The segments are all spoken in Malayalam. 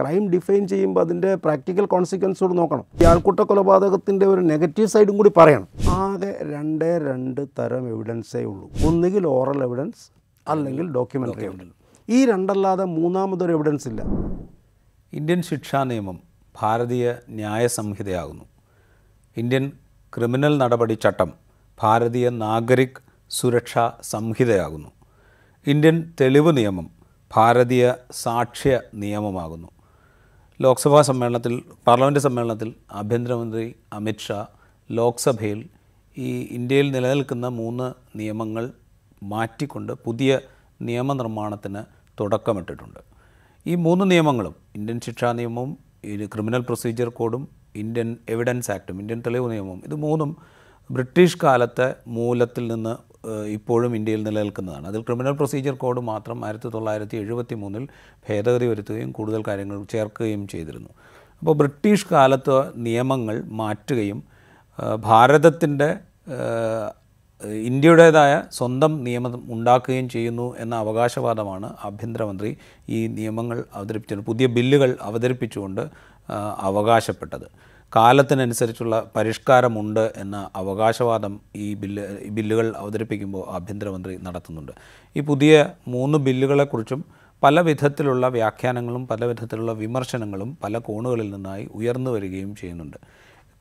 ക്രൈം ഡിഫൈൻ ചെയ്യുമ്പോൾ അതിന്റെ പ്രാക്ടിക്കൽ കോൺസിക്വൻസോട് നോക്കണം. ഈ ആൾക്കൂട്ട കൊലപാതകത്തിന്റെ ഒരു നെഗറ്റീവ് സൈഡും കൂടി പറയണം. ആകെ രണ്ട് രണ്ട് തരം എവിഡൻസേ ഉള്ളൂ. ഒന്നുകിൽ ഓറൽ എവിഡൻസ് അല്ലെങ്കിൽ ഡോക്യുമെന്ററി എവിഡൻസ് ഈ രണ്ടല്ലാതെ മൂന്നാമതൊരു എവിഡൻസ് ഇല്ല. ഇന്ത്യൻ ശിക്ഷാ നിയമം ഭാരതീയ ന്യായ സംഹിതയാകുന്നു. ഇന്ത്യൻ ക്രിമിനൽ നടപടി ചട്ടം ഭാരതീയ നാഗരിക് സുരക്ഷാ സംഹിതയാകുന്നു. ഇന്ത്യൻ തെളിവ് നിയമം ഭാരതീയ സാക്ഷ്യ നിയമമാകുന്നു. ലോക്സഭാ സമ്മേളനത്തിൽ പാർലമെന്റ് സമ്മേളനത്തിൽ ആഭ്യന്തരമന്ത്രി അമിത്ഷാ ലോക്സഭയിൽ ഈ ഇന്ത്യയിൽ നിലനിൽക്കുന്ന മൂന്ന് നിയമങ്ങൾ മാറ്റിക്കൊണ്ട് പുതിയ നിയമനിർമ്മാണത്തിന് തുടക്കമിട്ടിട്ടുണ്ട്. ഈ മൂന്ന് നിയമങ്ങളും ഇന്ത്യൻ ശിക്ഷാ നിയമവും ക്രിമിനൽ പ്രൊസീജിയർ കോഡും ഇന്ത്യൻ എവിഡൻസ് ആക്ടും ഇന്ത്യൻ തെളിവ് നിയമവും ഇത് മൂന്നും ബ്രിട്ടീഷ് കാലത്തെ മൂലത്തിൽ നിന്ന് ഇപ്പോഴും ഇന്ത്യയിൽ നിലനിൽക്കുന്നതാണ്. അതിൽ ക്രിമിനൽ പ്രൊസീജിയർ കോഡ് മാത്രം ആയിരത്തി തൊള്ളായിരത്തി എഴുപത്തി മൂന്നിൽ ഭേദഗതി വരുത്തുകയും കൂടുതൽ കാര്യങ്ങൾ ചേർക്കുകയും ചെയ്തിരുന്നു. അപ്പോൾ ബ്രിട്ടീഷ് കാലത്ത് നിയമങ്ങൾ മാറ്റുകയും ഭാരതത്തിന്റെ ഇന്ത്യയുടേതായ സ്വന്തം നിയമം ഉണ്ടാക്കുകയും ചെയ്യുന്നു എന്ന അവകാശവാദമാണ് ആഭ്യന്തരമന്ത്രി ഈ നിയമങ്ങൾ അവതരിപ്പിച്ചത് പുതിയ ബില്ലുകൾ അവതരിപ്പിച്ചുകൊണ്ട് അവകാശപ്പെട്ടത്. കാലത്തിനനുസരിച്ചുള്ള പരിഷ്കാരമുണ്ട് എന്ന അവകാശവാദം ഈ ബില്ല് ബില്ലുകൾ അവതരിപ്പിക്കുമ്പോൾ ആഭ്യന്തരമന്ത്രി നടത്തുന്നുണ്ട്. ഈ പുതിയ മൂന്ന് ബില്ലുകളെക്കുറിച്ചും പല വിധത്തിലുള്ള വ്യാഖ്യാനങ്ങളും പല വിധത്തിലുള്ള വിമർശനങ്ങളും പല കോണുകളിൽ നിന്നായി ഉയർന്നു വരികയും ചെയ്യുന്നുണ്ട്.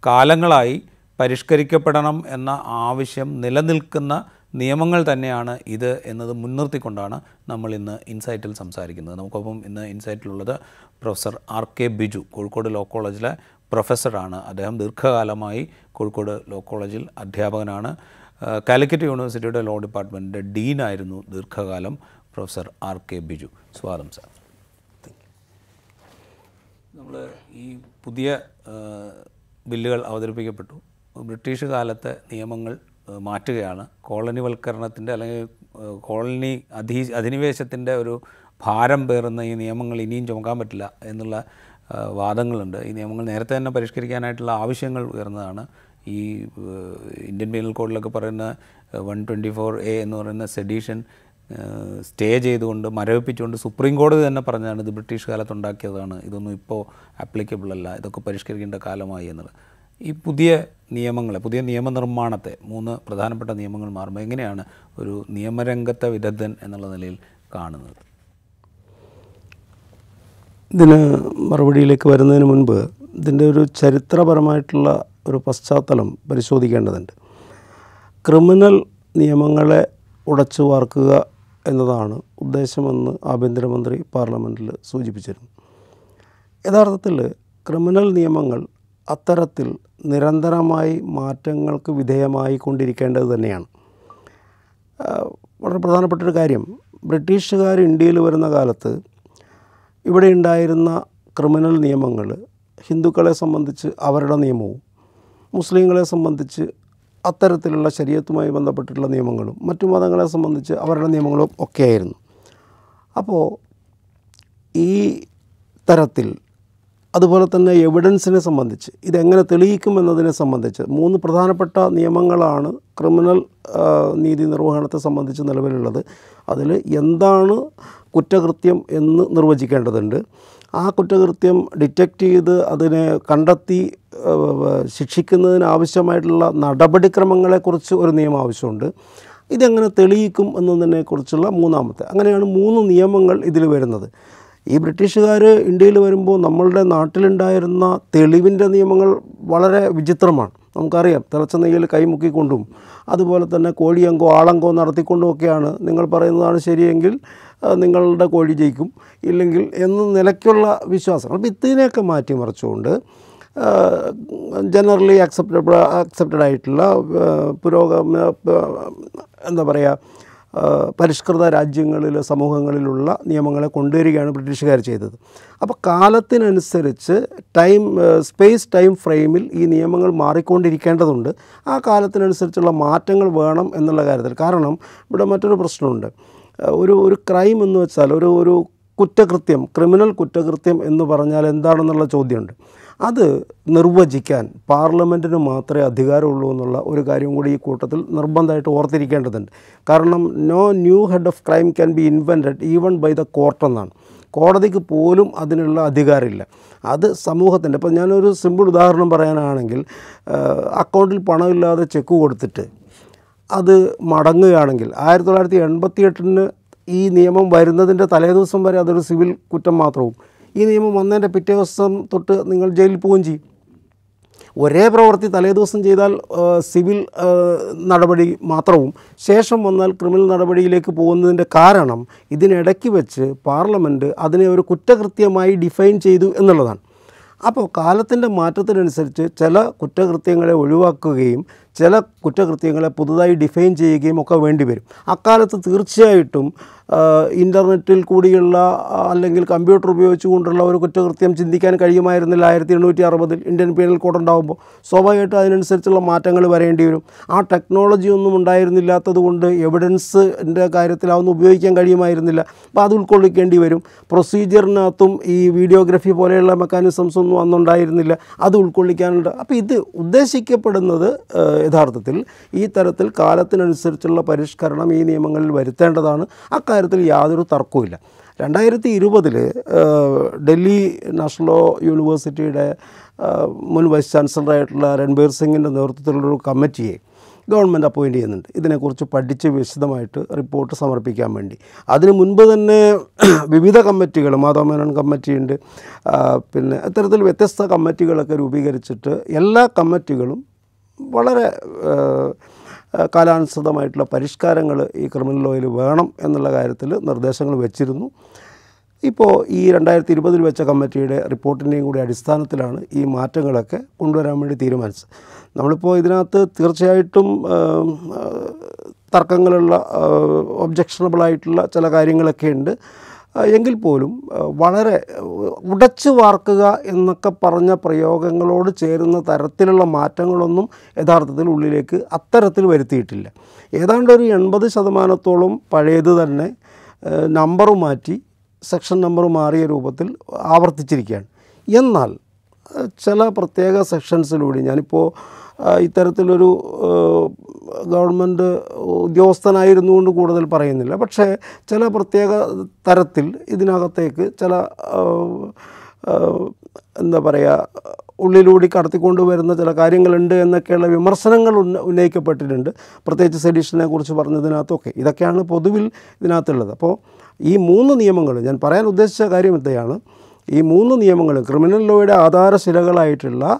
കാലങ്ങളായി പരിഷ്കരിക്കപ്പെടണം എന്ന ആവശ്യം നിലനിൽക്കുന്ന നിയമങ്ങൾ തന്നെയാണ് ഇത് എന്നത് മുൻനിർത്തിക്കൊണ്ടാണ് നമ്മൾ ഇന്ന് ഇൻസൈറ്റിൽ സംസാരിക്കുന്നത്. നമുക്കൊപ്പം ഇന്ന് ഇൻസൈറ്റിലുള്ളത് professor R K Biju Kozhikode law കോളേജിലെ പ്രൊഫസറാണ്. അദ്ദേഹം ദീർഘകാലമായി കോഴിക്കോട് ലോ കോളേജിൽ അധ്യാപകനാണ്. കാലിക്കറ്റ് യൂണിവേഴ്സിറ്റിയുടെ ലോ ഡിപ്പാർട്ട്മെന്റിന്റെ ഡീനായിരുന്നു ദീർഘകാലം പ്രൊഫസർ ആർ കെ ബിജു. സ്വാഗതം സാർ. നമ്മൾ ഈ പുതിയ ബില്ലുകൾ അവതരിപ്പിക്കപ്പെട്ടു. ബ്രിട്ടീഷ് കാലത്തെ നിയമങ്ങൾ മാറ്റുകയാണ്. കോളനിവൽക്കരണത്തിന്റെ അല്ലെങ്കിൽ കോളനി അധീ അധിനിവേശത്തിന്റെ ഒരു ഭാരം പേറുന്ന ഈ നിയമങ്ങൾ ഇനിയും ചുമക്കാൻ പറ്റില്ല എന്നുള്ള വാദങ്ങളുണ്ട്. ഈ നിയമങ്ങൾ നേരത്തെ തന്നെ പരിഷ്കരിക്കാനായിട്ടുള്ള ആവശ്യങ്ങൾ ഉയർന്നതാണ്. ഈ ഇന്ത്യൻ പീനൽ കോഡിലൊക്കെ പറയുന്ന വൺ ട്വന്റി ഫോർ എ എന്ന് പറയുന്ന സെഡീഷൻ സ്റ്റേ ചെയ്തുകൊണ്ട് മരവിപ്പിച്ചുകൊണ്ട് സുപ്രീം കോടതി തന്നെ പറഞ്ഞതാണ് ഇത് ബ്രിട്ടീഷ് കാലത്തുണ്ടാക്കിയതാണ്. ഇതൊന്നും ഇപ്പോൾ ആപ്ലിക്കബിൾ അല്ല. ഇതൊക്കെ പരിഷ്കരിക്കേണ്ട കാലമായി എന്നുള്ളത്. ഈ പുതിയ നിയമങ്ങളെ പുതിയ നിയമനിർമ്മാണത്തെ മൂന്ന് പ്രധാനപ്പെട്ട നിയമങ്ങൾ മാറുമ്പോൾ എങ്ങനെയാണ് ഒരു നിയമരംഗത്തെ വിദഗ്ധൻ എന്നുള്ള നിലയിൽ കാണുന്നത്? ഇതിന് മറുപടിയിലേക്ക് വരുന്നതിന് മുൻപ് ഇതിന്റെ ഒരു ചരിത്രപരമായിട്ടുള്ള ഒരു പശ്ചാത്തലം പരിശോധിക്കേണ്ടതുണ്ട്. ക്രിമിനൽ നിയമങ്ങളെ ഉടച്ചു വാർക്കുക എന്നതാണ് ഉദ്ദേശമെന്ന് ആഭ്യന്തരമന്ത്രി പാർലമെന്റിൽ സൂചിപ്പിച്ചിരുന്നു. യഥാർത്ഥത്തിൽ ക്രിമിനൽ നിയമങ്ങൾ അത്തരത്തിൽ നിരന്തരമായി മാറ്റങ്ങൾക്ക് വിധേയമായി കൊണ്ടിരിക്കേണ്ടത് തന്നെയാണ്. വളരെ പ്രധാനപ്പെട്ടൊരു കാര്യം. ബ്രിട്ടീഷുകാർ ഇന്ത്യയിൽ വരുന്ന കാലത്ത് ഇവിടെ ഉണ്ടായിരുന്ന ക്രിമിനൽ നിയമങ്ങൾ ഹിന്ദുക്കളെ സംബന്ധിച്ച് അവരുടെ നിയമവും മുസ്ലിങ്ങളെ സംബന്ധിച്ച് അത്തരത്തിലുള്ള ശരീരത്തുമായി ബന്ധപ്പെട്ടിട്ടുള്ള നിയമങ്ങളും മറ്റു മതങ്ങളെ സംബന്ധിച്ച് അവരുടെ നിയമങ്ങളും ഒക്കെയായിരുന്നു. അപ്പോൾ ഈ തരത്തിൽ അതുപോലെ തന്നെ എവിഡൻസിനെ സംബന്ധിച്ച് ഇതെങ്ങനെ തെളിയിക്കും എന്നതിനെ സംബന്ധിച്ച് മൂന്ന് പ്രധാനപ്പെട്ട നിയമങ്ങളാണ് ക്രിമിനൽ നീതി നിർവഹണത്തെ സംബന്ധിച്ച് നിലവിലുള്ളത്. അതിൽ എന്താണ് കുറ്റകൃത്യം എന്ന് നിർവചിക്കേണ്ടതുണ്ട്. ആ കുറ്റകൃത്യം ഡിറ്റക്റ്റ് ചെയ്ത് അതിനെ കണ്ടെത്തി ശിക്ഷിക്കുന്നതിന് ആവശ്യമായിട്ടുള്ള നടപടിക്രമങ്ങളെക്കുറിച്ച് ഒരു നിയമം ആവശ്യമുണ്ട്. ഇതെങ്ങനെ തെളിയിക്കും എന്നതിനെക്കുറിച്ചുള്ള മൂന്നാമത്തെ അങ്ങനെയാണ് മൂന്ന് നിയമങ്ങൾ ഇതിൽ വരുന്നത്. ഈ ബ്രിട്ടീഷുകാർ ഇന്ത്യയിൽ വരുമ്പോൾ നമ്മളുടെ നാട്ടിലുണ്ടായിരുന്ന തെളിവിന്റെ നിയമങ്ങൾ വളരെ വിചിത്രമാണ്. നമുക്കറിയാം തിളച്ച നെയ്യിൽ കൈമുക്കിക്കൊണ്ടും അതുപോലെ തന്നെ കോഴിയങ്കോ ആളങ്കോ നടത്തിക്കൊണ്ടുമൊക്കെയാണ്. നിങ്ങൾ പറയുന്നതാണ് ശരിയെങ്കിൽ നിങ്ങളുടെ കോഴി ജയിക്കും. ഇല്ലെങ്കിൽ എന്ന നിലയ്ക്കുള്ള വിശ്വാസങ്ങൾ. അപ്പോൾ ഇതിനെയൊക്കെ മാറ്റിമറിച്ചുകൊണ്ട് ജനറലി അക്സെപ്റ്റബിൾ അക്സെപ്റ്റഡ് ആയിട്ടുള്ള പുരോഗമ എന്താ പറയുക പരിഷ്കൃത രാജ്യങ്ങളിൽ സമൂഹങ്ങളിലുള്ള നിയമങ്ങളെ കൊണ്ടുവരികയാണ് ബ്രിട്ടീഷുകാർ ചെയ്തത്. അപ്പോൾ കാലത്തിനനുസരിച്ച് ടൈം സ്പേസ് ടൈം ഫ്രെയിമിൽ ഈ നിയമങ്ങൾ മാറിക്കൊണ്ടിരിക്കേണ്ടതുണ്ട്. ആ കാലത്തിനനുസരിച്ചുള്ള മാറ്റങ്ങൾ വേണം എന്നുള്ള കാര്യത്തിൽ. കാരണം ഇവിടെ മറ്റൊരു പ്രശ്നമുണ്ട്. ഒരു ഒരു ക്രൈം എന്ന് വെച്ചാൽ ഒരു ഒരു കുറ്റകൃത്യം ക്രിമിനൽ കുറ്റകൃത്യം എന്ന് പറഞ്ഞാൽ എന്താണെന്നുള്ള ചോദ്യമുണ്ട്. അത് നിർവചിക്കാൻ പാർലമെന്റിന് മാത്രമേ അധികാരമുള്ളൂ എന്നുള്ള ഒരു കാര്യം കൂടി ഈ കൂട്ടത്തിൽ നിർബന്ധമായിട്ട് ഓർത്തിരിക്കേണ്ടതുണ്ട്. കാരണം no new head of crime can be invented even by the court എന്നാണ്. കോടതിക്ക് പോലും അതിനുള്ള അധികാരമില്ല. അത് സമൂഹത്തിന്റെ ഇപ്പം ഞാനൊരു സിമ്പിൾ ഉദാഹരണം പറയാനാണെങ്കിൽ അക്കൗണ്ടിൽ പണമില്ലാതെ ചെക്ക് കൊടുത്തിട്ട് അത് മടങ്ങുകയാണെങ്കിൽ ആയിരത്തി തൊള്ളായിരത്തി എൺപത്തി എട്ടിന് ഈ നിയമം വരുന്നതിന്റെ തലേദിവസം വരെ അതൊരു സിവിൽ കുറ്റം മാത്രവും. ഈ നിയമം വന്നതിന്റെ പിറ്റേ ദിവസം തൊട്ട് നിങ്ങൾ ജയിലിൽ പോവുകയും ചെയ്യും. ഒരേ പ്രവൃത്തി തലേദിവസം ചെയ്താൽ സിവിൽ നടപടി മാത്രവും. ശേഷം വന്നാൽ ക്രിമിനൽ നടപടിയിലേക്ക് പോകുന്നതിന്റെ കാരണം ഇതിനിടയ്ക്ക് വെച്ച് പാർലമെന്റ് അതിനെ ഒരു കുറ്റകൃത്യമായി ഡിഫൈൻ ചെയ്തു എന്നുള്ളതാണ്. അപ്പോൾ കാലത്തിന്റെ മാറ്റത്തിനനുസരിച്ച് ചില കുറ്റകൃത്യങ്ങളെ ഒഴിവാക്കുകയും ചില കുറ്റകൃത്യങ്ങളെ പുതുതായി ഡിഫൈൻ ചെയ്യുകയും ഒക്കെ വേണ്ടി വരും. അക്കാലത്ത് തീർച്ചയായിട്ടും ഇന്റർനെറ്റിൽ കൂടിയുള്ള അല്ലെങ്കിൽ കമ്പ്യൂട്ടർ ഉപയോഗിച്ചുകൊണ്ടുള്ള ഒരു കുറ്റകൃത്യം ചിന്തിക്കാൻ കഴിയുമായിരുന്നില്ല ആയിരത്തി എണ്ണൂറ്റി അറുപതിൽ ഇന്ത്യൻ പീനൽ കോഡ് ഉണ്ടാകുമ്പോൾ സ്വാഭാവികമായിട്ടും അതിനനുസരിച്ചുള്ള മാറ്റങ്ങൾ വരേണ്ടി വരും. ആ ടെക്നോളജി ഒന്നും ഉണ്ടായിരുന്നില്ലാത്തത് കൊണ്ട് എവിഡൻസിന്റെ കാര്യത്തിൽ അതൊന്നും ഉപയോഗിക്കാൻ കഴിയുമായിരുന്നില്ല. അപ്പോൾ അത് ഉൾക്കൊള്ളിക്കേണ്ടി വരും. പ്രൊസീജിയറിനകത്തും ഈ വീഡിയോഗ്രഫി പോലെയുള്ള മെക്കാനിസംസ് ഒന്നും അന്നുണ്ടായിരുന്നില്ല. അത് ഉൾക്കൊള്ളിക്കാനുണ്ട്. അപ്പോൾ ഇത് ഉദ്ദേശിക്കപ്പെടുന്നത് യഥാർത്ഥത്തിൽ ഈ തരത്തിൽ കാലത്തിനനുസരിച്ചുള്ള പരിഷ്കരണം ഈ നിയമങ്ങളിൽ വരുത്തേണ്ടതാണ്. അക്കാര്യത്തിൽ യാതൊരു തർക്കവുമില്ല. രണ്ടായിരത്തി ഇരുപതിൽ ഡൽഹി നാഷണൽ ലോ യൂണിവേഴ്സിറ്റിയുടെ മുൻ വൈസ് ചാൻസലറായിട്ടുള്ള രൺബീർ സിംഗിന്റെ നേതൃത്വത്തിലുള്ളൊരു കമ്മിറ്റിയെ ഗവൺമെന്റ് അപ്പോയിന്റ് ചെയ്യുന്നുണ്ട്. ഇതിനെക്കുറിച്ച് പഠിച്ച് വിശദമായിട്ട് റിപ്പോർട്ട് സമർപ്പിക്കാൻ വേണ്ടി. അതിന് മുൻപ് തന്നെ വിവിധ കമ്മിറ്റികൾ മാധവമേനോൻ കമ്മിറ്റിയുണ്ട് പിന്നെ ഇത്തരത്തിൽ വ്യത്യസ്ത കമ്മിറ്റികളൊക്കെ രൂപീകരിച്ചിട്ട് എല്ലാ കമ്മിറ്റികളും വളരെ കാലാനുസൃതമായിട്ടുള്ള പരിഷ്കാരങ്ങൾ ഈ ക്രിമിനൽ ലോയിൽ വേണം എന്നുള്ള കാര്യത്തിൽ നിർദ്ദേശങ്ങൾ വെച്ചിരുന്നു. ഇപ്പോൾ ഈ രണ്ടായിരത്തി ഇരുപതിൽ വെച്ച കമ്മിറ്റിയുടെ റിപ്പോർട്ടിന്റെയും കൂടി അടിസ്ഥാനത്തിലാണ് ഈ മാറ്റങ്ങളൊക്കെ കൊണ്ടുവരാൻ വേണ്ടി തീരുമാനിച്ചത്. നമ്മളിപ്പോൾ ഇതിനകത്ത് തീർച്ചയായിട്ടും തർക്കങ്ങളുള്ള ഒബ്ജക്ഷണബിളായിട്ടുള്ള ചില കാര്യങ്ങളൊക്കെ ഉണ്ട്. എങ്കിൽ പോലും വളരെ ഉടച്ചു വാർക്കുക എന്നൊക്കെ പറഞ്ഞ പ്രയോഗങ്ങളോട് ചേരുന്ന തരത്തിലുള്ള മാറ്റങ്ങളൊന്നും യഥാർത്ഥത്തിൽ ഉള്ളിലേക്ക് അത്തരത്തിൽ വരുത്തിയിട്ടില്ല. ഏതാണ്ട് ഒരു എൺപത് ശതമാനത്തോളം പഴയത് തന്നെ നമ്പർ മാറ്റി സെക്ഷൻ നമ്പർ മാറിയ രൂപത്തിൽ ആവർത്തിച്ചിരിക്കുകയാണ്. എന്നാൽ ചില പ്രത്യേക സെക്ഷൻസിലൂടെ ഞാനിപ്പോൾ ഇത്തരത്തിലൊരു ഗവൺമെന്റ് ഉദ്യോഗസ്ഥനായിരുന്നുകൊണ്ട് കൂടുതൽ പറയുന്നില്ല. പക്ഷേ ചില പ്രത്യേക തരത്തിൽ ഇതിനകത്തേക്ക് ചില എന്താ പറയുക ഉള്ളിലൂടി കടത്തിക്കൊണ്ട് വരുന്ന ചില കാര്യങ്ങളുണ്ട് എന്നൊക്കെയുള്ള വിമർശനങ്ങൾ ഉന്ന ഉന്നയിക്കപ്പെട്ടിട്ടുണ്ട്. പ്രത്യേകിച്ച് സെഡീഷനെ കുറിച്ച് പറഞ്ഞതിനകത്തൊക്കെ. ഇതൊക്കെയാണ് പൊതുവിൽ ഇതിനകത്തുള്ളത്. അപ്പോൾ ഈ മൂന്ന് നിയമങ്ങൾ ഞാൻ പറയാൻ ഉദ്ദേശിച്ച കാര്യം എന്തെയാണ് ഈ മൂന്ന് നിയമങ്ങളും ക്രിമിനൽ ലോയുടെ ആധാരശിലകളായിട്ടുള്ള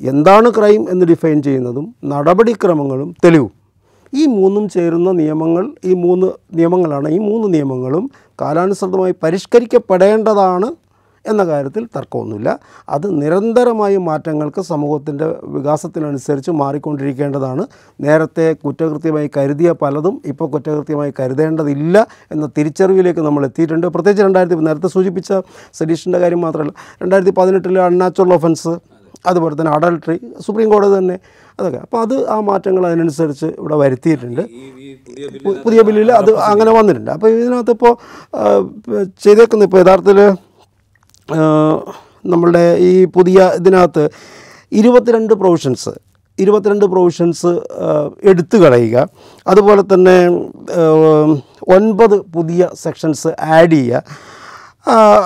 എന്താണ് ക്രൈം എന്ന് ഡിഫൈൻ ചെയ്യുന്നതും നടപടിക്രമങ്ങളും തെളിവും. ഈ മൂന്നും ചേരുന്ന നിയമങ്ങൾ ഈ മൂന്ന് നിയമങ്ങളാണ് ഈ മൂന്ന് നിയമങ്ങളും കാലാനുസൃതമായി പരിഷ്കരിക്കപ്പെടേണ്ടതാണ് എന്ന കാര്യത്തിൽ തർക്കമൊന്നുമില്ല. അത് നിരന്തരമായ മാറ്റങ്ങൾക്ക് സമൂഹത്തിന്റെ വികാസത്തിനനുസരിച്ച് മാറിക്കൊണ്ടിരിക്കേണ്ടതാണ്. നേരത്തെ കുറ്റകൃത്യമായി കരുതിയ പലതും ഇപ്പോൾ കുറ്റകൃത്യമായി കരുതേണ്ടതില്ല എന്ന തിരിച്ചറിവിലേക്ക് നമ്മൾ എത്തിയിട്ടുണ്ട്. പ്രത്യേകിച്ച് രണ്ടായിരത്തി നേരത്തെ സൂചിപ്പിച്ച സഡീഷന്റെ കാര്യം മാത്രമല്ല രണ്ടായിരത്തി പതിനെട്ടിലെ അൺനാച്ചുറൽ ഒഫൻസ് അതുപോലെ തന്നെ അഡൾട്ടറി സുപ്രീം കോടതി തന്നെ അതൊക്കെ. അപ്പോൾ അത് ആ മാറ്റങ്ങൾ അതിനനുസരിച്ച് ഇവിടെ വരുത്തിയിട്ടുണ്ട്. പുതിയ ബില്ലിൽ അത് അങ്ങനെ വന്നിട്ടുണ്ട്. അപ്പോൾ ഇതിനകത്ത് ഇപ്പോൾ ചെയ്തേക്കുന്ന ഇപ്പോൾ യഥാർത്ഥത്തിൽ നമ്മളുടെ ഈ പുതിയ ഇതിനകത്ത് ഇരുപത്തിരണ്ട് പ്രൊവിഷൻസ് ഇരുപത്തിരണ്ട് പ്രൊവിഷൻസ് എടുത്തു കളയുക. അതുപോലെ തന്നെ ഒൻപത് പുതിയ സെക്ഷൻസ് ആഡ് ചെയ്യുക.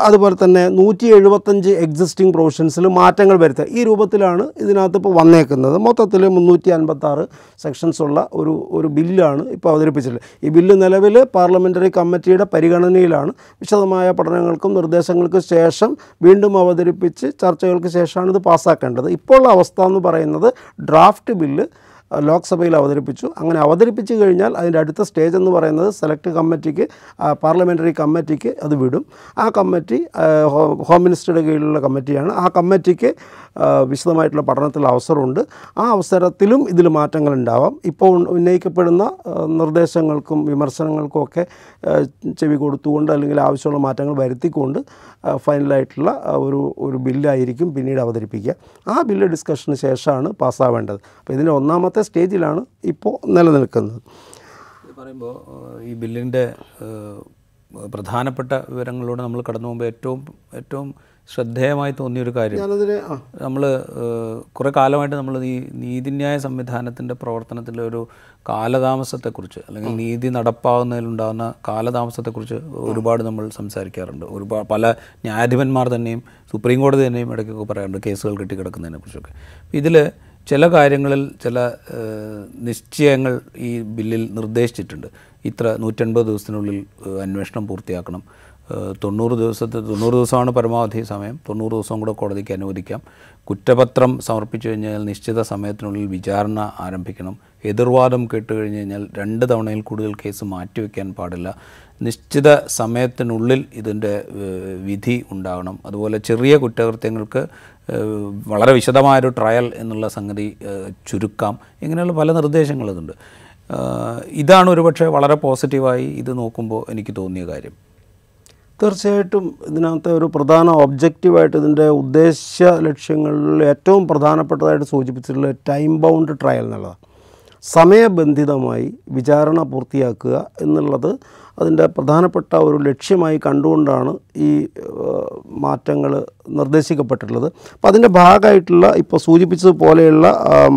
അതുപോലെ തന്നെ നൂറ്റി എഴുപത്തഞ്ച് എക്സിസ്റ്റിംഗ് പ്രൊവിഷൻസിൽ മാറ്റങ്ങൾ വരുത്തുക. ഈ രൂപത്തിലാണ് ഇതിനകത്ത് ഇപ്പോൾ വന്നേക്കുന്നത്. മൊത്തത്തിൽ മുന്നൂറ്റി അൻപത്താറ് സെക്ഷൻസ് ഉള്ള ഒരു ഒരു ബില്ലാണ് ഇപ്പോൾ അവതരിപ്പിച്ചിട്ടുള്ളത്. ഈ ബില്ല് നിലവിൽ പാർലമെന്ററി കമ്മിറ്റിയുടെ പരിഗണനയിലാണ്. വിശദമായ പഠനങ്ങൾക്കും നിർദ്ദേശങ്ങൾക്കും ശേഷം വീണ്ടും അവതരിപ്പിച്ച് ചർച്ചകൾക്ക് ശേഷമാണ് ഇത് പാസ്സാക്കേണ്ടത്. ഇപ്പോഴുള്ള അവസ്ഥ എന്ന് പറയുന്നത് ഡ്രാഫ്റ്റ് ബില്ല് ലോക്സഭയിൽ അവതരിപ്പിച്ചു. അങ്ങനെ അവതരിപ്പിച്ചു കഴിഞ്ഞാൽ അതിന്റെ അടുത്ത സ്റ്റേജ് എന്ന് പറയുന്നത് സെലക്ട് കമ്മിറ്റിക്ക് പാർലമെന്ററി കമ്മിറ്റിക്ക് അത് വിടും. ആ കമ്മിറ്റി ഹോം മിനിസ്റ്ററുടെ കീഴിലുള്ള കമ്മിറ്റിയാണ്. ആ കമ്മിറ്റിക്ക് വിശദമായിട്ടുള്ള പഠനത്തിലുള്ള അവസരമുണ്ട്. ആ അവസരത്തിലും ഇതിൽ മാറ്റങ്ങൾ ഉണ്ടാവാം. ഇപ്പോൾ ഉന്നയിക്കപ്പെടുന്ന നിർദ്ദേശങ്ങൾക്കും വിമർശനങ്ങൾക്കും ഒക്കെ ചെവി കൊടുത്തുകൊണ്ട് അല്ലെങ്കിൽ ആവശ്യമുള്ള മാറ്റങ്ങൾ വരുത്തിക്കൊണ്ട് ഫൈനലായിട്ടുള്ള ഒരു ഒരു ബില്ലായിരിക്കും പിന്നീട് അവതരിപ്പിക്കുക. ആ ബില്ല് ഡിസ്കഷന് ശേഷമാണ് പാസ്സാവേണ്ടത്. അപ്പോൾ ഇതിന്റെ ഒന്നാമത്തെ സ്റ്റേജിലാണ് ഇപ്പോൾ നിലനിൽക്കുന്നത്. പറയുമ്പോൾ ഈ ബില്ലിന്റെ പ്രധാനപ്പെട്ട വിവരങ്ങളിലൂടെ നമ്മൾ കടന്നു പോകുമ്പോൾ ഏറ്റവും ഏറ്റവും ശ്രദ്ധേയമായി തോന്നിയൊരു കാര്യം. നമ്മൾ കുറേ കാലമായിട്ട് നമ്മൾ ഈ നീതിന്യായ സംവിധാനത്തിന്റെ പ്രവർത്തനത്തിലെ ഒരു കാലതാമസത്തെക്കുറിച്ച് അല്ലെങ്കിൽ നീതി നടപ്പാകുന്നതിലുണ്ടാകുന്ന കാലതാമസത്തെക്കുറിച്ച് ഒരുപാട് നമ്മൾ സംസാരിക്കാറുണ്ട്. ഒരുപാട് പല ന്യായാധിപന്മാർ തന്നെയും സുപ്രീം കോടതി തന്നെയും ഇടയ്ക്കൊക്കെ പറയാറുണ്ട് കേസുകൾ കെട്ടിക്കിടക്കുന്നതിനെ കുറിച്ചൊക്കെ ഇതിൽ ചില കാര്യങ്ങളിൽ ചില നിശ്ചയങ്ങൾ ഈ ബില്ലിൽ നിർദ്ദേശിച്ചിട്ടുണ്ട്. ഇത്ര നൂറ്റൻപത് ദിവസത്തിനുള്ളിൽ അന്വേഷണം പൂർത്തിയാക്കണം. തൊണ്ണൂറ് ദിവസത്തെ തൊണ്ണൂറ് ദിവസമാണ് പരമാവധി സമയം. തൊണ്ണൂറ് ദിവസം കൂടെ കോടതിക്ക് അനുവദിക്കാം. കുറ്റപത്രം സമർപ്പിച്ചു കഴിഞ്ഞാൽ നിശ്ചിത സമയത്തിനുള്ളിൽ വിചാരണ ആരംഭിക്കണം. എതിർവാദം കേട്ട് കഴിഞ്ഞ് കഴിഞ്ഞാൽ രണ്ട് തവണയിൽ കൂടുതൽ കേസ് മാറ്റിവെക്കാൻ പാടില്ല. നിശ്ചിത സമയത്തിനുള്ളിൽ ഇതിന്റെ വിധി ഉണ്ടാകണം അതുപോലെ ചെറിയ കുറ്റകൃത്യങ്ങൾക്ക് വളരെ വിശദമായൊരു ട്രയൽ എന്നുള്ള സംഗതി ചുരുക്കാം. ഇങ്ങനെയുള്ള പല നിർദ്ദേശങ്ങൾ ഇതുണ്ട്. ഇതാണ് ഒരുപക്ഷെ വളരെ പോസിറ്റീവായി ഇത് നോക്കുമ്പോൾ എനിക്ക് തോന്നിയ കാര്യം. തീർച്ചയായിട്ടും ഇതിനകത്തെ ഒരു പ്രധാന ഒബ്ജക്റ്റീവായിട്ട് ഇതിന്റെ ഉദ്ദേശ ലക്ഷ്യങ്ങളിൽ ഏറ്റവും പ്രധാനപ്പെട്ടതായിട്ട് സൂചിപ്പിച്ചിട്ടുള്ള ടൈം ബൗണ്ട് ട്രയൽ എന്നുള്ളതാണ്. സമയബന്ധിതമായി വിചാരണ പൂർത്തിയാക്കുക എന്നുള്ളത് അതിന്റെ പ്രധാനപ്പെട്ട ഒരു ലക്ഷ്യമായി കണ്ടുകൊണ്ടാണ് ഈ മാറ്റങ്ങൾ നിർദ്ദേശിക്കപ്പെട്ടിട്ടുള്ളത്. അപ്പോൾ അതിന്റെ ഭാഗമായിട്ടുള്ള ഇപ്പോൾ സൂചിപ്പിച്ചതുപോലെയുള്ള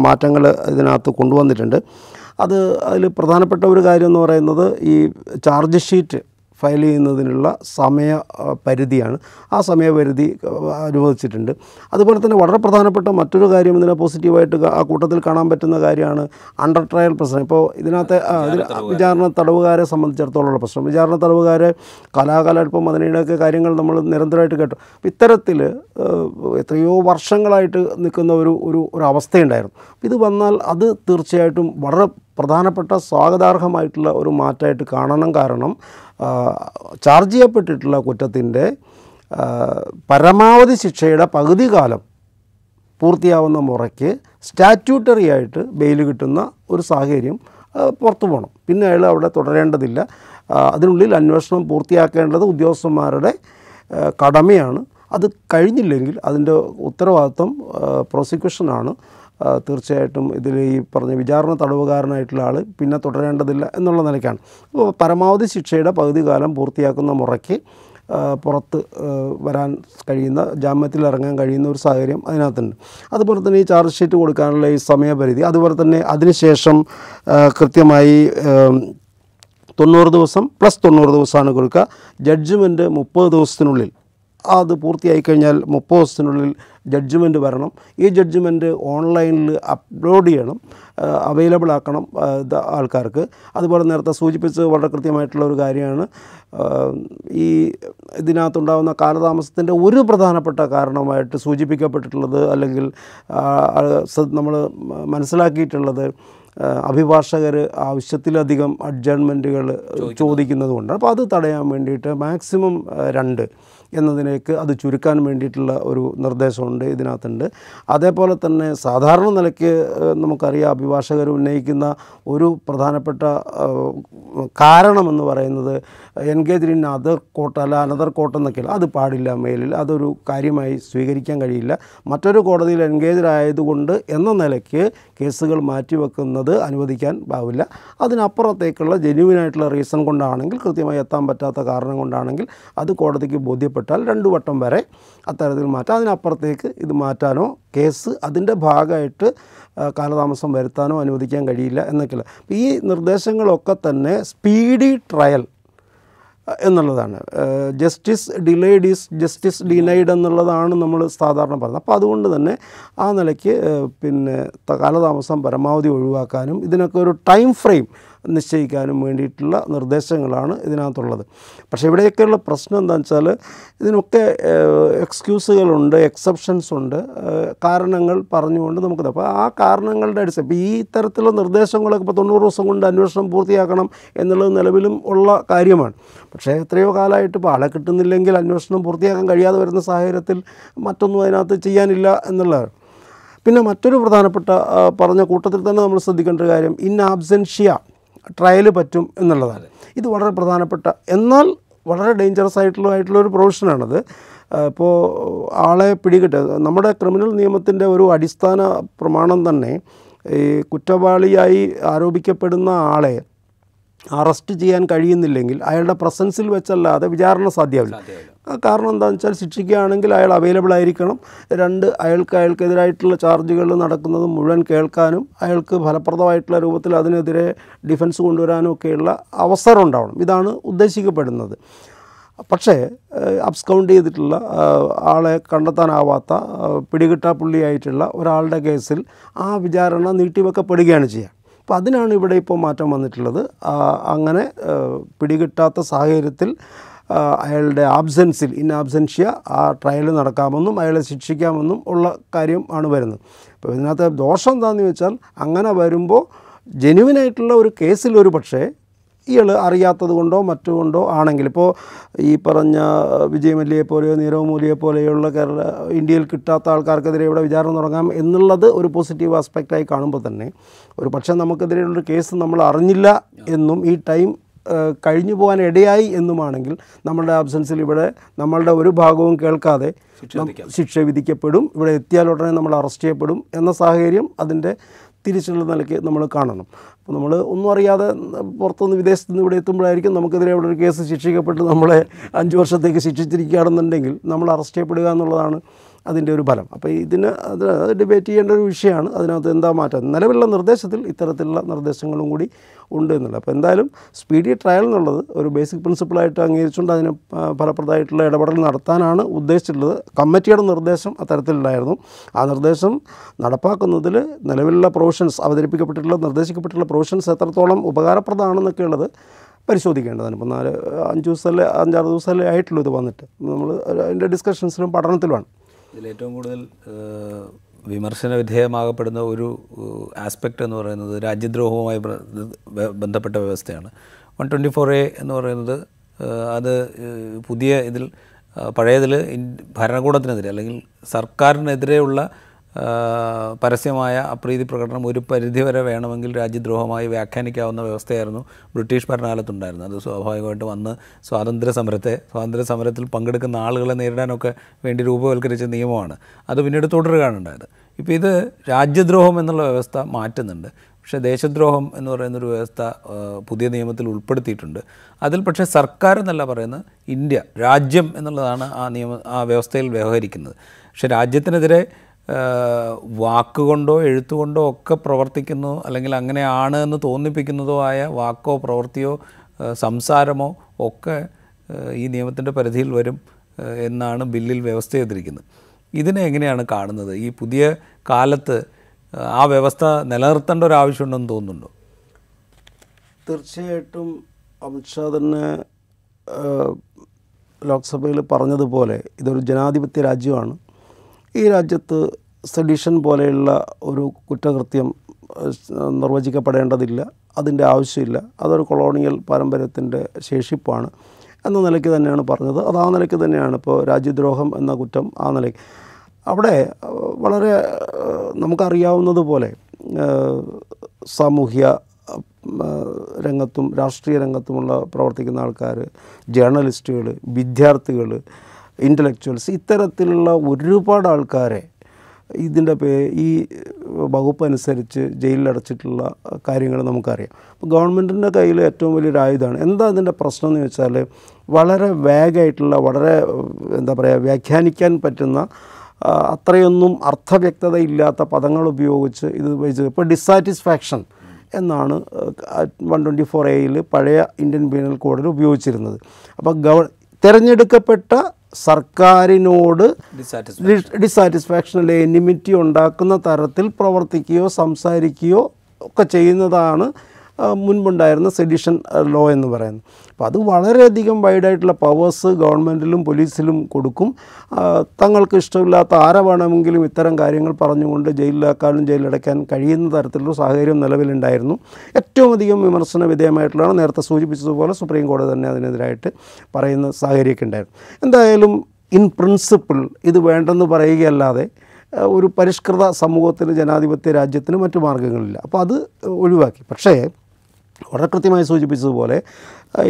മാറ്റങ്ങൾ ഇതിനകത്ത് കൊണ്ടുവന്നിട്ടുണ്ട്. അത് അതിൽ പ്രധാനപ്പെട്ട ഒരു കാര്യം എന്ന് പറയുന്നത് ഈ ചാർജ് ഷീറ്റ് ഫയൽ ചെയ്യുന്നതിനുള്ള സമയ പരിധിയാണ്. ആ സമയപരിധി അനുവദിച്ചിട്ടുണ്ട്. അതുപോലെ തന്നെ വളരെ പ്രധാനപ്പെട്ട മറ്റൊരു കാര്യം ഇതിനെ പോസിറ്റീവായിട്ട് ആ കൂട്ടത്തിൽ കാണാൻ പറ്റുന്ന കാര്യമാണ് അണ്ടർ ട്രയൽ പ്രശ്നം. ഇപ്പോൾ ഇതിനകത്തെ വിചാരണ തടവുകാരെ. സംബന്ധിച്ചിടത്തോളമുള്ള പ്രശ്നം. വിചാരണ തടവുകാരെ കലാകാലപ്പം അതിനിടയൊക്കെ കാര്യങ്ങൾ നമ്മൾ നിരന്തരമായിട്ട് കേട്ടു. അപ്പോൾ ഇത്തരത്തിൽ എത്രയോ വർഷങ്ങളായിട്ട് നിൽക്കുന്ന ഒരു ഒരു ഒരു അവസ്ഥയുണ്ടായിരുന്നു. ഇത് വന്നാൽ അത് തീർച്ചയായിട്ടും വളരെ പ്രധാനപ്പെട്ട സ്വാഗതാർഹമായിട്ടുള്ള ഒരു മാറ്റമായിട്ട് കാണണം. കാരണം ചാർജ് ചെയ്യപ്പെട്ടിട്ടുള്ള കുറ്റത്തിന്റെ പരമാവധി ശിക്ഷയുടെ പകുതി കാലം പൂർത്തിയാവുന്ന മുറയ്ക്ക് സ്റ്റാറ്റ്യൂട്ടറി ആയിട്ട് ബെയിൽ കിട്ടുന്ന ഒരു സാഹചര്യം പുറത്തു പോകണം പിന്നെ അയാൾ അവിടെ തുടരേണ്ടതില്ല. അതിനുള്ളിൽ അന്വേഷണം പൂർത്തിയാക്കേണ്ടത് ഉദ്യോഗസ്ഥന്മാരുടെ കടമയാണ്. അത് കഴിഞ്ഞില്ലെങ്കിൽ അതിന്റെ ഉത്തരവാദിത്വം പ്രോസിക്യൂഷനാണ് തീർച്ചയായിട്ടും ഇതിൽ ഈ പറഞ്ഞ വിചാരണ തടവുകാരനായിട്ടുള്ള ആൾ പിന്നെ തുടരേണ്ടതില്ല എന്നുള്ള നിലയ്ക്കാണ്. അപ്പോൾ പരമാവധി ശിക്ഷയുടെ പകുതി കാലം പൂർത്തിയാക്കുന്ന മുറയ്ക്ക് പുറത്ത് വരാൻ കഴിയുന്ന ജാമ്യത്തിൽ ഇറങ്ങാൻ കഴിയുന്ന ഒരു സാഹചര്യം അതിനകത്തുണ്ട്. അതുപോലെ തന്നെ ഈ ചാർജ് ഷീറ്റ് കൊടുക്കാനുള്ള ഈ സമയപരിധി അതുപോലെ തന്നെ അതിനുശേഷം കൃത്യമായി തൊണ്ണൂറ് ദിവസം പ്ലസ് തൊണ്ണൂറ് ദിവസമാണ് കൊടുക്കുക. ജഡ്ജ്മെന്റ് മുപ്പത് ദിവസത്തിനുള്ളിൽ അത് പൂർത്തിയായി കഴിഞ്ഞാൽ മുപ്പത് ദിവസത്തിനുള്ളിൽ ജഡ്ജ്മെന്റ് വരണം. ഈ ജഡ്ജ്മെന്റ് ഓൺലൈനിൽ അപ്ലോഡ് ചെയ്യണം. അവൈലബിൾ ആക്കണം ആൾക്കാർക്ക്. അതുപോലെ നേരത്തെ സൂചിപ്പിച്ചത് വളരെ കൃത്യമായിട്ടുള്ള ഒരു കാര്യമാണ്. ഈ ഇതിനകത്തുണ്ടാകുന്ന കാലതാമസത്തിന്റെ ഒരു പ്രധാനപ്പെട്ട കാരണമായിട്ട് സൂചിപ്പിക്കപ്പെട്ടിട്ടുള്ളത് അല്ലെങ്കിൽ നമ്മൾ മനസ്സിലാക്കിയിട്ടുള്ളത് അഭിഭാഷകർ ആവശ്യത്തിലധികം അഡ്ജസ്റ്റ്മെന്റുകൾ ചോദിക്കുന്നത്. കൊണ്ട് അപ്പോൾ അത് തടയാൻ വേണ്ടിയിട്ട് മാക്സിമം രണ്ട് എന്നതിലേക്ക് അത് ചുരുക്കാൻ വേണ്ടിയിട്ടുള്ള ഒരു നിർദ്ദേശമുണ്ട് ഇതിനകത്തുണ്ട്. അതേപോലെ തന്നെ സാധാരണ നിലയ്ക്ക് നമുക്കറിയാം അഭിഭാഷകർ ഉന്നയിക്കുന്ന ഒരു പ്രധാനപ്പെട്ട കാരണമെന്ന് പറയുന്നത് എൻഗേജ് ഇൻ അതർ കോട്ട് അല്ല അനദർ കോട്ട് എന്നൊക്കെ അത് പാടില്ല മേലിൽ. അതൊരു കാര്യമായി സ്വീകരിക്കാൻ കഴിയില്ല. മറ്റൊരു കോടതിയിൽ എൻഗേജ് ആയതുകൊണ്ട് എന്ന നിലയ്ക്ക് കേസുകൾ മാറ്റിവെക്കുന്നത് അനുവദിക്കാൻ പാവില്ല. അതിനപ്പുറത്തേക്കുള്ള ജെന്യുവിനായിട്ടുള്ള റീസൺ കൊണ്ടാണെങ്കിൽ കൃത്യമായി എത്താൻ പറ്റാത്ത കാരണം കൊണ്ടാണെങ്കിൽ അത് കോടതിക്ക് ബോധ്യപ്പെട്ടാൽ രണ്ടു വട്ടം വരെ അത്തരത്തിൽ മാറ്റാം. അതിനപ്പുറത്തേക്ക് ഇത് മാറ്റാനോ കേസ് അതിന്റെ ഭാഗമായിട്ട് കാലതാമസം വരുത്താനോ അനുവദിക്കാൻ കഴിയില്ല എന്നൊക്കെയുള്ള ഈ നിർദ്ദേശങ്ങളൊക്കെ തന്നെ സ്പീഡി ട്രയൽ എന്നുള്ളതാണ്. Justice delayed is justice denied എന്നുള്ളതാണ് നമ്മൾ സാധാരണ പറയുന്നത് അപ്പോൾ അതുകൊണ്ട് തന്നെ ആ നിലയ്ക്ക് പിന്നെ കാലതാമസം പരമാവധി ഒഴിവാക്കാനും ഇതിനൊക്കെ ഒരു ടൈം ഫ്രെയിം നിശ്ചയിക്കാനും വേണ്ടിയിട്ടുള്ള നിർദ്ദേശങ്ങളാണ് ഇതിനകത്തുള്ളത്. പക്ഷേ ഇവിടെയൊക്കെയുള്ള പ്രശ്നം എന്താണെന്ന് വെച്ചാൽ ഇതിനൊക്കെ എക്സ്ക്യൂസുകളുണ്ട് എക്സെപ്ഷൻസ് ഉണ്ട് കാരണങ്ങൾ പറഞ്ഞുകൊണ്ട് നമുക്ക് അപ്പോൾ ആ കാരണങ്ങളുടെ അടിസ്ഥാനം ഇപ്പോൾ ഈ തരത്തിലുള്ള നിർദ്ദേശങ്ങളൊക്കെ ഇപ്പോൾ തൊണ്ണൂറ് ദിവസം കൊണ്ട് അന്വേഷണം പൂർത്തിയാക്കണം എന്നുള്ളത് നിലവിലും ഉള്ള കാര്യമാണ്. പക്ഷേ എത്രയോ കാലമായിട്ട് ഇപ്പോൾ ആളെ കിട്ടുന്നില്ലെങ്കിൽ അന്വേഷണം പൂർത്തിയാക്കാൻ കഴിയാതെ വരുന്ന സാഹചര്യത്തിൽ മറ്റൊന്നും അതിനകത്ത് ചെയ്യാനില്ല എന്നുള്ളതാണ്. പിന്നെ മറ്റൊരു പ്രധാനപ്പെട്ട പറഞ്ഞ കൂട്ടത്തിൽ തന്നെ നമ്മൾ ശ്രദ്ധിക്കേണ്ട ഒരു കാര്യം ഇൻ ആബ്സെൻഷ്യ. ട്രയൽ പറ്റും എന്നുള്ളതാണ്. ഇത് വളരെ പ്രധാനപ്പെട്ട എന്നാൽ വളരെ ഡേഞ്ചറസ് ആയിട്ടുള്ള ആയിട്ടുള്ള ഒരു പ്രൊവിഷനാണത് ഇപ്പോൾ ആളെ പിടികിട്ട് നമ്മുടെ ക്രിമിനൽ നിയമത്തിന്റെ ഒരു അടിസ്ഥാന പ്രമാണം തന്നെ ഈ കുറ്റവാളിയായി ആരോപിക്കപ്പെടുന്ന ആളെ അറസ്റ്റ് ചെയ്യാൻ കഴിയുന്നില്ലെങ്കിൽ അയാളുടെ പ്രസൻസിൽ വെച്ചല്ലാതെ വിചാരണ സാധ്യമാവില്ല കാരണം എന്താണെന്ന് വെച്ചാൽ ശിക്ഷിക്കുകയാണെങ്കിൽ അയാൾ അവൈലബിൾ ആയിരിക്കണം. രണ്ട് അയാൾക്ക് അയാൾക്കെതിരായിട്ടുള്ള ചാർജുകൾ നടക്കുന്നത് മുഴുവൻ കേൾക്കാനും അയാൾക്ക് ഫലപ്രദമായിട്ടുള്ള രൂപത്തിൽ അതിനെതിരെ ഡിഫൻസ് കൊണ്ടുവരാനും ഒക്കെയുള്ള അവസരം ഉണ്ടാവണം. ഇതാണ് ഉദ്ദേശിക്കപ്പെടുന്നത്. പക്ഷേ അബ്സ്കൗണ്ട് ചെയ്തിട്ടുള്ള ആളെ കണ്ടെത്താനാവാത്ത പിടികിട്ടാപ്പുള്ളിയായിട്ടുള്ള ഒരാളുടെ കേസിൽ ആ വിചാരണ നീട്ടിവെക്കപ്പെടുകയാണ് ചെയ്യുക അപ്പോൾ അതിനാണ് ഇവിടെ ഇപ്പോൾ മാറ്റം വന്നിട്ടുള്ളത്. അങ്ങനെ പിടികിട്ടാത്ത സാഹചര്യത്തിൽ അയാളുടെ ആബ്സെൻസിൽ ഇൻ ആബ്സെൻഷ്യ ആ ട്രയൽ നടക്കാമെന്നും അയാളെ ശിക്ഷിക്കാമെന്നും ഉള്ള കാര്യം ആണ് വരുന്നത്. അപ്പോൾ ഇതിനകത്ത് ദോഷം എന്താണെന്ന് വെച്ചാൽ അങ്ങനെ വരുമ്പോൾ ജെനുവിനായിട്ടുള്ള ഒരു കേസിൽ ഒരു പക്ഷേ ഇയാൾ അറിയാത്തത് കൊണ്ടോ മറ്റുകൊണ്ടോ ആണെങ്കിൽ ഇപ്പോൾ ഈ പറഞ്ഞ വിജയ് മല്യയെ പോലെയോ നീരവ് മൂലിയെ പോലെയുള്ള കേരള ഇന്ത്യയിൽ കിട്ടാത്ത ആൾക്കാർക്കെതിരെ ഇവിടെ വിചാരണ തുടങ്ങാം എന്നുള്ളത് ഒരു പോസിറ്റീവ് ആസ്പെക്റ്റായി കാണുമ്പോൾ തന്നെ ഒരു പക്ഷേ നമുക്കെതിരെയുള്ളൊരു കേസ് നമ്മൾ അറിഞ്ഞില്ല എന്നും ഈ ടൈം കഴിഞ്ഞു പോകാൻ ഇടയായി എന്നുമാണെങ്കിൽ നമ്മളുടെ ആബ്സൻസിൽ ഇവിടെ നമ്മളുടെ ഒരു ഭാഗവും കേൾക്കാതെ ശിക്ഷ വിധിക്കപ്പെടും. ഇവിടെ എത്തിയാൽ ഉടനെ നമ്മൾ അറസ്റ്റ് ചെയ്യപ്പെടും എന്ന സാഹചര്യം അതിന്റെ തിരിച്ചുള്ള നിലയ്ക്ക് നമ്മൾ കാണണം. അപ്പോൾ നമ്മൾ ഒന്നും അറിയാതെ പുറത്തുനിന്ന് വിദേശത്ത് നിന്ന് ഇവിടെ എത്തുമ്പോഴായിരിക്കും നമുക്കെതിരെ ഇവിടെ ഒരു കേസ് ശിക്ഷിക്കപ്പെട്ട് നമ്മളെ അഞ്ച് വർഷത്തേക്ക് ശിക്ഷിച്ചിരിക്കുകയാണെന്നുണ്ടെങ്കിൽ നമ്മൾ അറസ്റ്റ് ചെയ്യപ്പെടുക എന്നുള്ളതാണ് അതിന്റെ ഒരു ഫലം. അപ്പോൾ ഇതിന് അത് ഡിബേറ്റ് ചെയ്യേണ്ട ഒരു വിഷയമാണ്. അതിനകത്ത് എന്താ മാറ്റം? നിലവിലുള്ള നിർദ്ദേശത്തിൽ ഇത്തരത്തിലുള്ള നിർദ്ദേശങ്ങളും കൂടി ഉണ്ട് എന്നുള്ളത്. അപ്പോൾ എന്തായാലും സ്പീഡി ട്രയൽ എന്നുള്ളത് ഒരു ബേസിക് പ്രിൻസിപ്പിളായിട്ട് അംഗീകരിച്ചുകൊണ്ട് അതിന് ഫലപ്രദമായിട്ടുള്ള ഇടപെടൽ നടത്താനാണ് ഉദ്ദേശിച്ചിട്ടുള്ളത്. കമ്മിറ്റിയുടെ നിർദ്ദേശം അത്തരത്തിലുണ്ടായിരുന്നു. ആ നിർദ്ദേശം നടപ്പാക്കുന്നതിൽ നിലവിലുള്ള പ്രൊവിഷൻസ് അവതരിപ്പിക്കപ്പെട്ടിട്ടുള്ള നിർദ്ദേശിക്കപ്പെട്ടിട്ടുള്ള പ്രൊവിഷൻസ് എത്രത്തോളം ഉപകാരപ്രദമാണെന്നൊക്കെ ഉള്ളത് പരിശോധിക്കേണ്ടതാണ്. ഇപ്പോൾ നാല് അഞ്ച് ദിവസമല്ലേ അഞ്ചാറ് ദിവസമല്ലേ ആയിട്ടുള്ളൂ ഇത് വന്നിട്ട്. നമ്മൾ അതിന്റെ ഡിസ്കഷൻസിലും പഠനത്തിലുമാണ്. ഇതിൽ ഏറ്റവും കൂടുതൽ വിമർശന വിധേയമാകപ്പെടുന്ന ഒരു ആസ്പെക്റ്റ് എന്ന് പറയുന്നത് രാജ്യദ്രോഹവുമായി ബന്ധപ്പെട്ട വ്യവസ്ഥയാണ്. വൺ ട്വന്റി ഫോർ എ എന്ന് പറയുന്നത് അത് പുതിയ ഇതിൽ പഴയതിൽ ഭരണകൂടത്തിനെതിരെ അല്ലെങ്കിൽ സർക്കാരിനെതിരെയുള്ള പരസ്യമായ അപ്രീതി പ്രകടനം ഒരു പരിധിവരെ വേണമെങ്കിൽ രാജ്യദ്രോഹമായി വ്യാഖ്യാനിക്കാവുന്ന വ്യവസ്ഥയായിരുന്നു ബ്രിട്ടീഷ് ഭരണകാലത്തുണ്ടായിരുന്നത്. അത് സ്വാഭാവികമായിട്ട് വന്ന് സ്വാതന്ത്ര്യ സമരത്തെ സ്വാതന്ത്ര്യ സമരത്തിൽ പങ്കെടുക്കുന്ന ആളുകളെ നേരിടാനൊക്കെ വേണ്ടി രൂപവൽക്കരിച്ച നിയമമാണ്. അത് പിന്നീട് തുടരുകയാണ് ഉണ്ടായത് ഇപ്പോൾ ഇത് രാജ്യദ്രോഹം എന്നുള്ള വ്യവസ്ഥ മാറ്റുന്നുണ്ട്. പക്ഷേ ദേശദ്രോഹം എന്ന് പറയുന്നൊരു വ്യവസ്ഥ പുതിയ നിയമത്തിൽ ഉൾപ്പെടുത്തിയിട്ടുണ്ട്. അതിൽ പക്ഷേ സർക്കാർ എന്നല്ല പറയുന്നത് ഇന്ത്യ രാജ്യം എന്നുള്ളതാണ് ആ നിയമ ആ വ്യവസ്ഥയിൽ വ്യവഹരിക്കുന്നത്. പക്ഷേ രാജ്യത്തിനെതിരെ വാക്കുകൊണ്ടോ എഴുത്തുകൊണ്ടോ ഒക്കെ പ്രവർത്തിക്കുന്നു അല്ലെങ്കിൽ അങ്ങനെയാണ് എന്ന് തോന്നിപ്പിക്കുന്നതോ ആയ വാക്കോ പ്രവൃത്തിയോ സംസാരമോ ഒക്കെ ഈ നിയമത്തിന്റെ പരിധിയിൽ വരും എന്നാണ് ബില്ലിൽ വ്യവസ്ഥ ചെയ്തിരിക്കുന്നത് ഇതിനെ എങ്ങനെയാണ് കാണുന്നത്? ഈ പുതിയ കാലത്ത് ആ, വ്യവസ്ഥ നിലനിർത്തേണ്ട ഒരു ആവശ്യമുണ്ടെന്ന് തോന്നുന്നുണ്ടോ? തീർച്ചയായിട്ടും അമിത്ഷാ തന്നെ ലോക്സഭയിൽ പറഞ്ഞതുപോലെ ഇതൊരു ജനാധിപത്യ രാജ്യമാണ്. ഈ രാജ്യത്ത് സെഡിഷൻ പോലെയുള്ള ഒരു കുറ്റകൃത്യം നിർവചിക്കപ്പെടേണ്ടതില്ല. അതിന്റെ ആവശ്യമില്ല. അതൊരു കൊളോണിയൽ പാരമ്പര്യത്തിന്റെ ശേഷിപ്പാണ് എന്ന നിലയ്ക്ക് തന്നെയാണ് പറഞ്ഞത്. അത് ആ നിലയ്ക്ക് തന്നെയാണ് ഇപ്പോൾ രാജ്യദ്രോഹം എന്ന കുറ്റം ആ നിലയ്ക്ക്. അവിടെ വളരെ നമുക്കറിയാവുന്നതുപോലെ സാമൂഹ്യ രംഗത്തും രാഷ്ട്രീയ രംഗത്തുമുള്ള പ്രവർത്തിക്കുന്ന ആൾക്കാർ ജേർണലിസ്റ്റുകൾ വിദ്യാർത്ഥികൾ ഇന്റലക്ച്വൽസ് ഇത്തരത്തിലുള്ള ഒരുപാട് ആൾക്കാരെ ഇതിന്റെ പേ ഈ വകുപ്പ് അനുസരിച്ച് ജയിലിൽ ജയിലിലടച്ചിട്ടുള്ള കാര്യങ്ങൾ നമുക്കറിയാം. അപ്പോൾ ഗവൺമെന്റിന്റെ കയ്യിൽ ഏറ്റവും വലിയൊരു ആയുധമാണ്. എന്താ അതിന്റെ പ്രശ്നം എന്ന് വെച്ചാൽ വളരെ വേഗമായിട്ടുള്ള വളരെ എന്താ പറയുക വ്യാഖ്യാനിക്കാൻ പറ്റുന്ന അത്രയൊന്നും അർത്ഥവ്യക്തത ഇല്ലാത്ത പദങ്ങൾ ഉപയോഗിച്ച് ഇത് വെച്ച് ഇപ്പോൾ ഡിസാറ്റിസ്ഫാക്ഷൻ എന്നാണ് വൺ ട്വന്റി ഫോർ എയിൽ പഴയ ഇന്ത്യൻ പീനൽ കോഡിൽ ഉപയോഗിച്ചിരുന്നത്. അപ്പോൾ ഗവ തിരഞ്ഞെടുക്കപ്പെട്ട സർക്കാരിനോട് ഡിസാറ്റിസ്ഫാക്ഷൻ അല്ലെ എനിമിറ്റി ഉണ്ടാക്കുന്ന തരത്തിൽ പ്രവർത്തിക്കുകയോ സംസാരിക്കുകയോ ഒക്കെ ചെയ്യുന്നതാണ് മുൻപുണ്ടായിരുന്ന സെഡിഷൻ ലോ എന്ന് പറയുന്നത്. അപ്പോൾ അത് വളരെയധികം വൈഡായിട്ടുള്ള പവേഴ്സ് ഗവൺമെന്റിലും പോലീസിലും കൊടുക്കും. തങ്ങൾക്ക് ഇഷ്ടമില്ലാത്ത ആരെ വേണമെങ്കിലും ഇത്തരം കാര്യങ്ങൾ പറഞ്ഞുകൊണ്ട് ജയിലിലാക്കാനും ജയിലടയ്ക്കാൻ കഴിയുന്ന തരത്തിലുള്ള സാഹചര്യം നിലവിലുണ്ടായിരുന്നു. ഏറ്റവും അധികം വിമർശന വിധേയമായിട്ടുള്ളതാണ് നേരത്തെ സൂചിപ്പിച്ചതുപോലെ സുപ്രീം കോടതി തന്നെ അതിനെതിരായിട്ട് പറയുന്ന സാഹചര്യമൊക്കെ ഉണ്ടായിരുന്നു. എന്തായാലും ഇൻ പ്രിൻസിപ്പിൾ ഇത് വേണ്ടെന്ന് പറയുകയല്ലാതെ ഒരു പരിഷ്കൃത സമൂഹത്തിന് ജനാധിപത്യ രാജ്യത്തിന് മറ്റു മാർഗങ്ങളില്ല. അപ്പോൾ അത് ഒഴിവാക്കി. പക്ഷേ വളരെ കൃത്യമായി സൂചിപ്പിച്ചതുപോലെ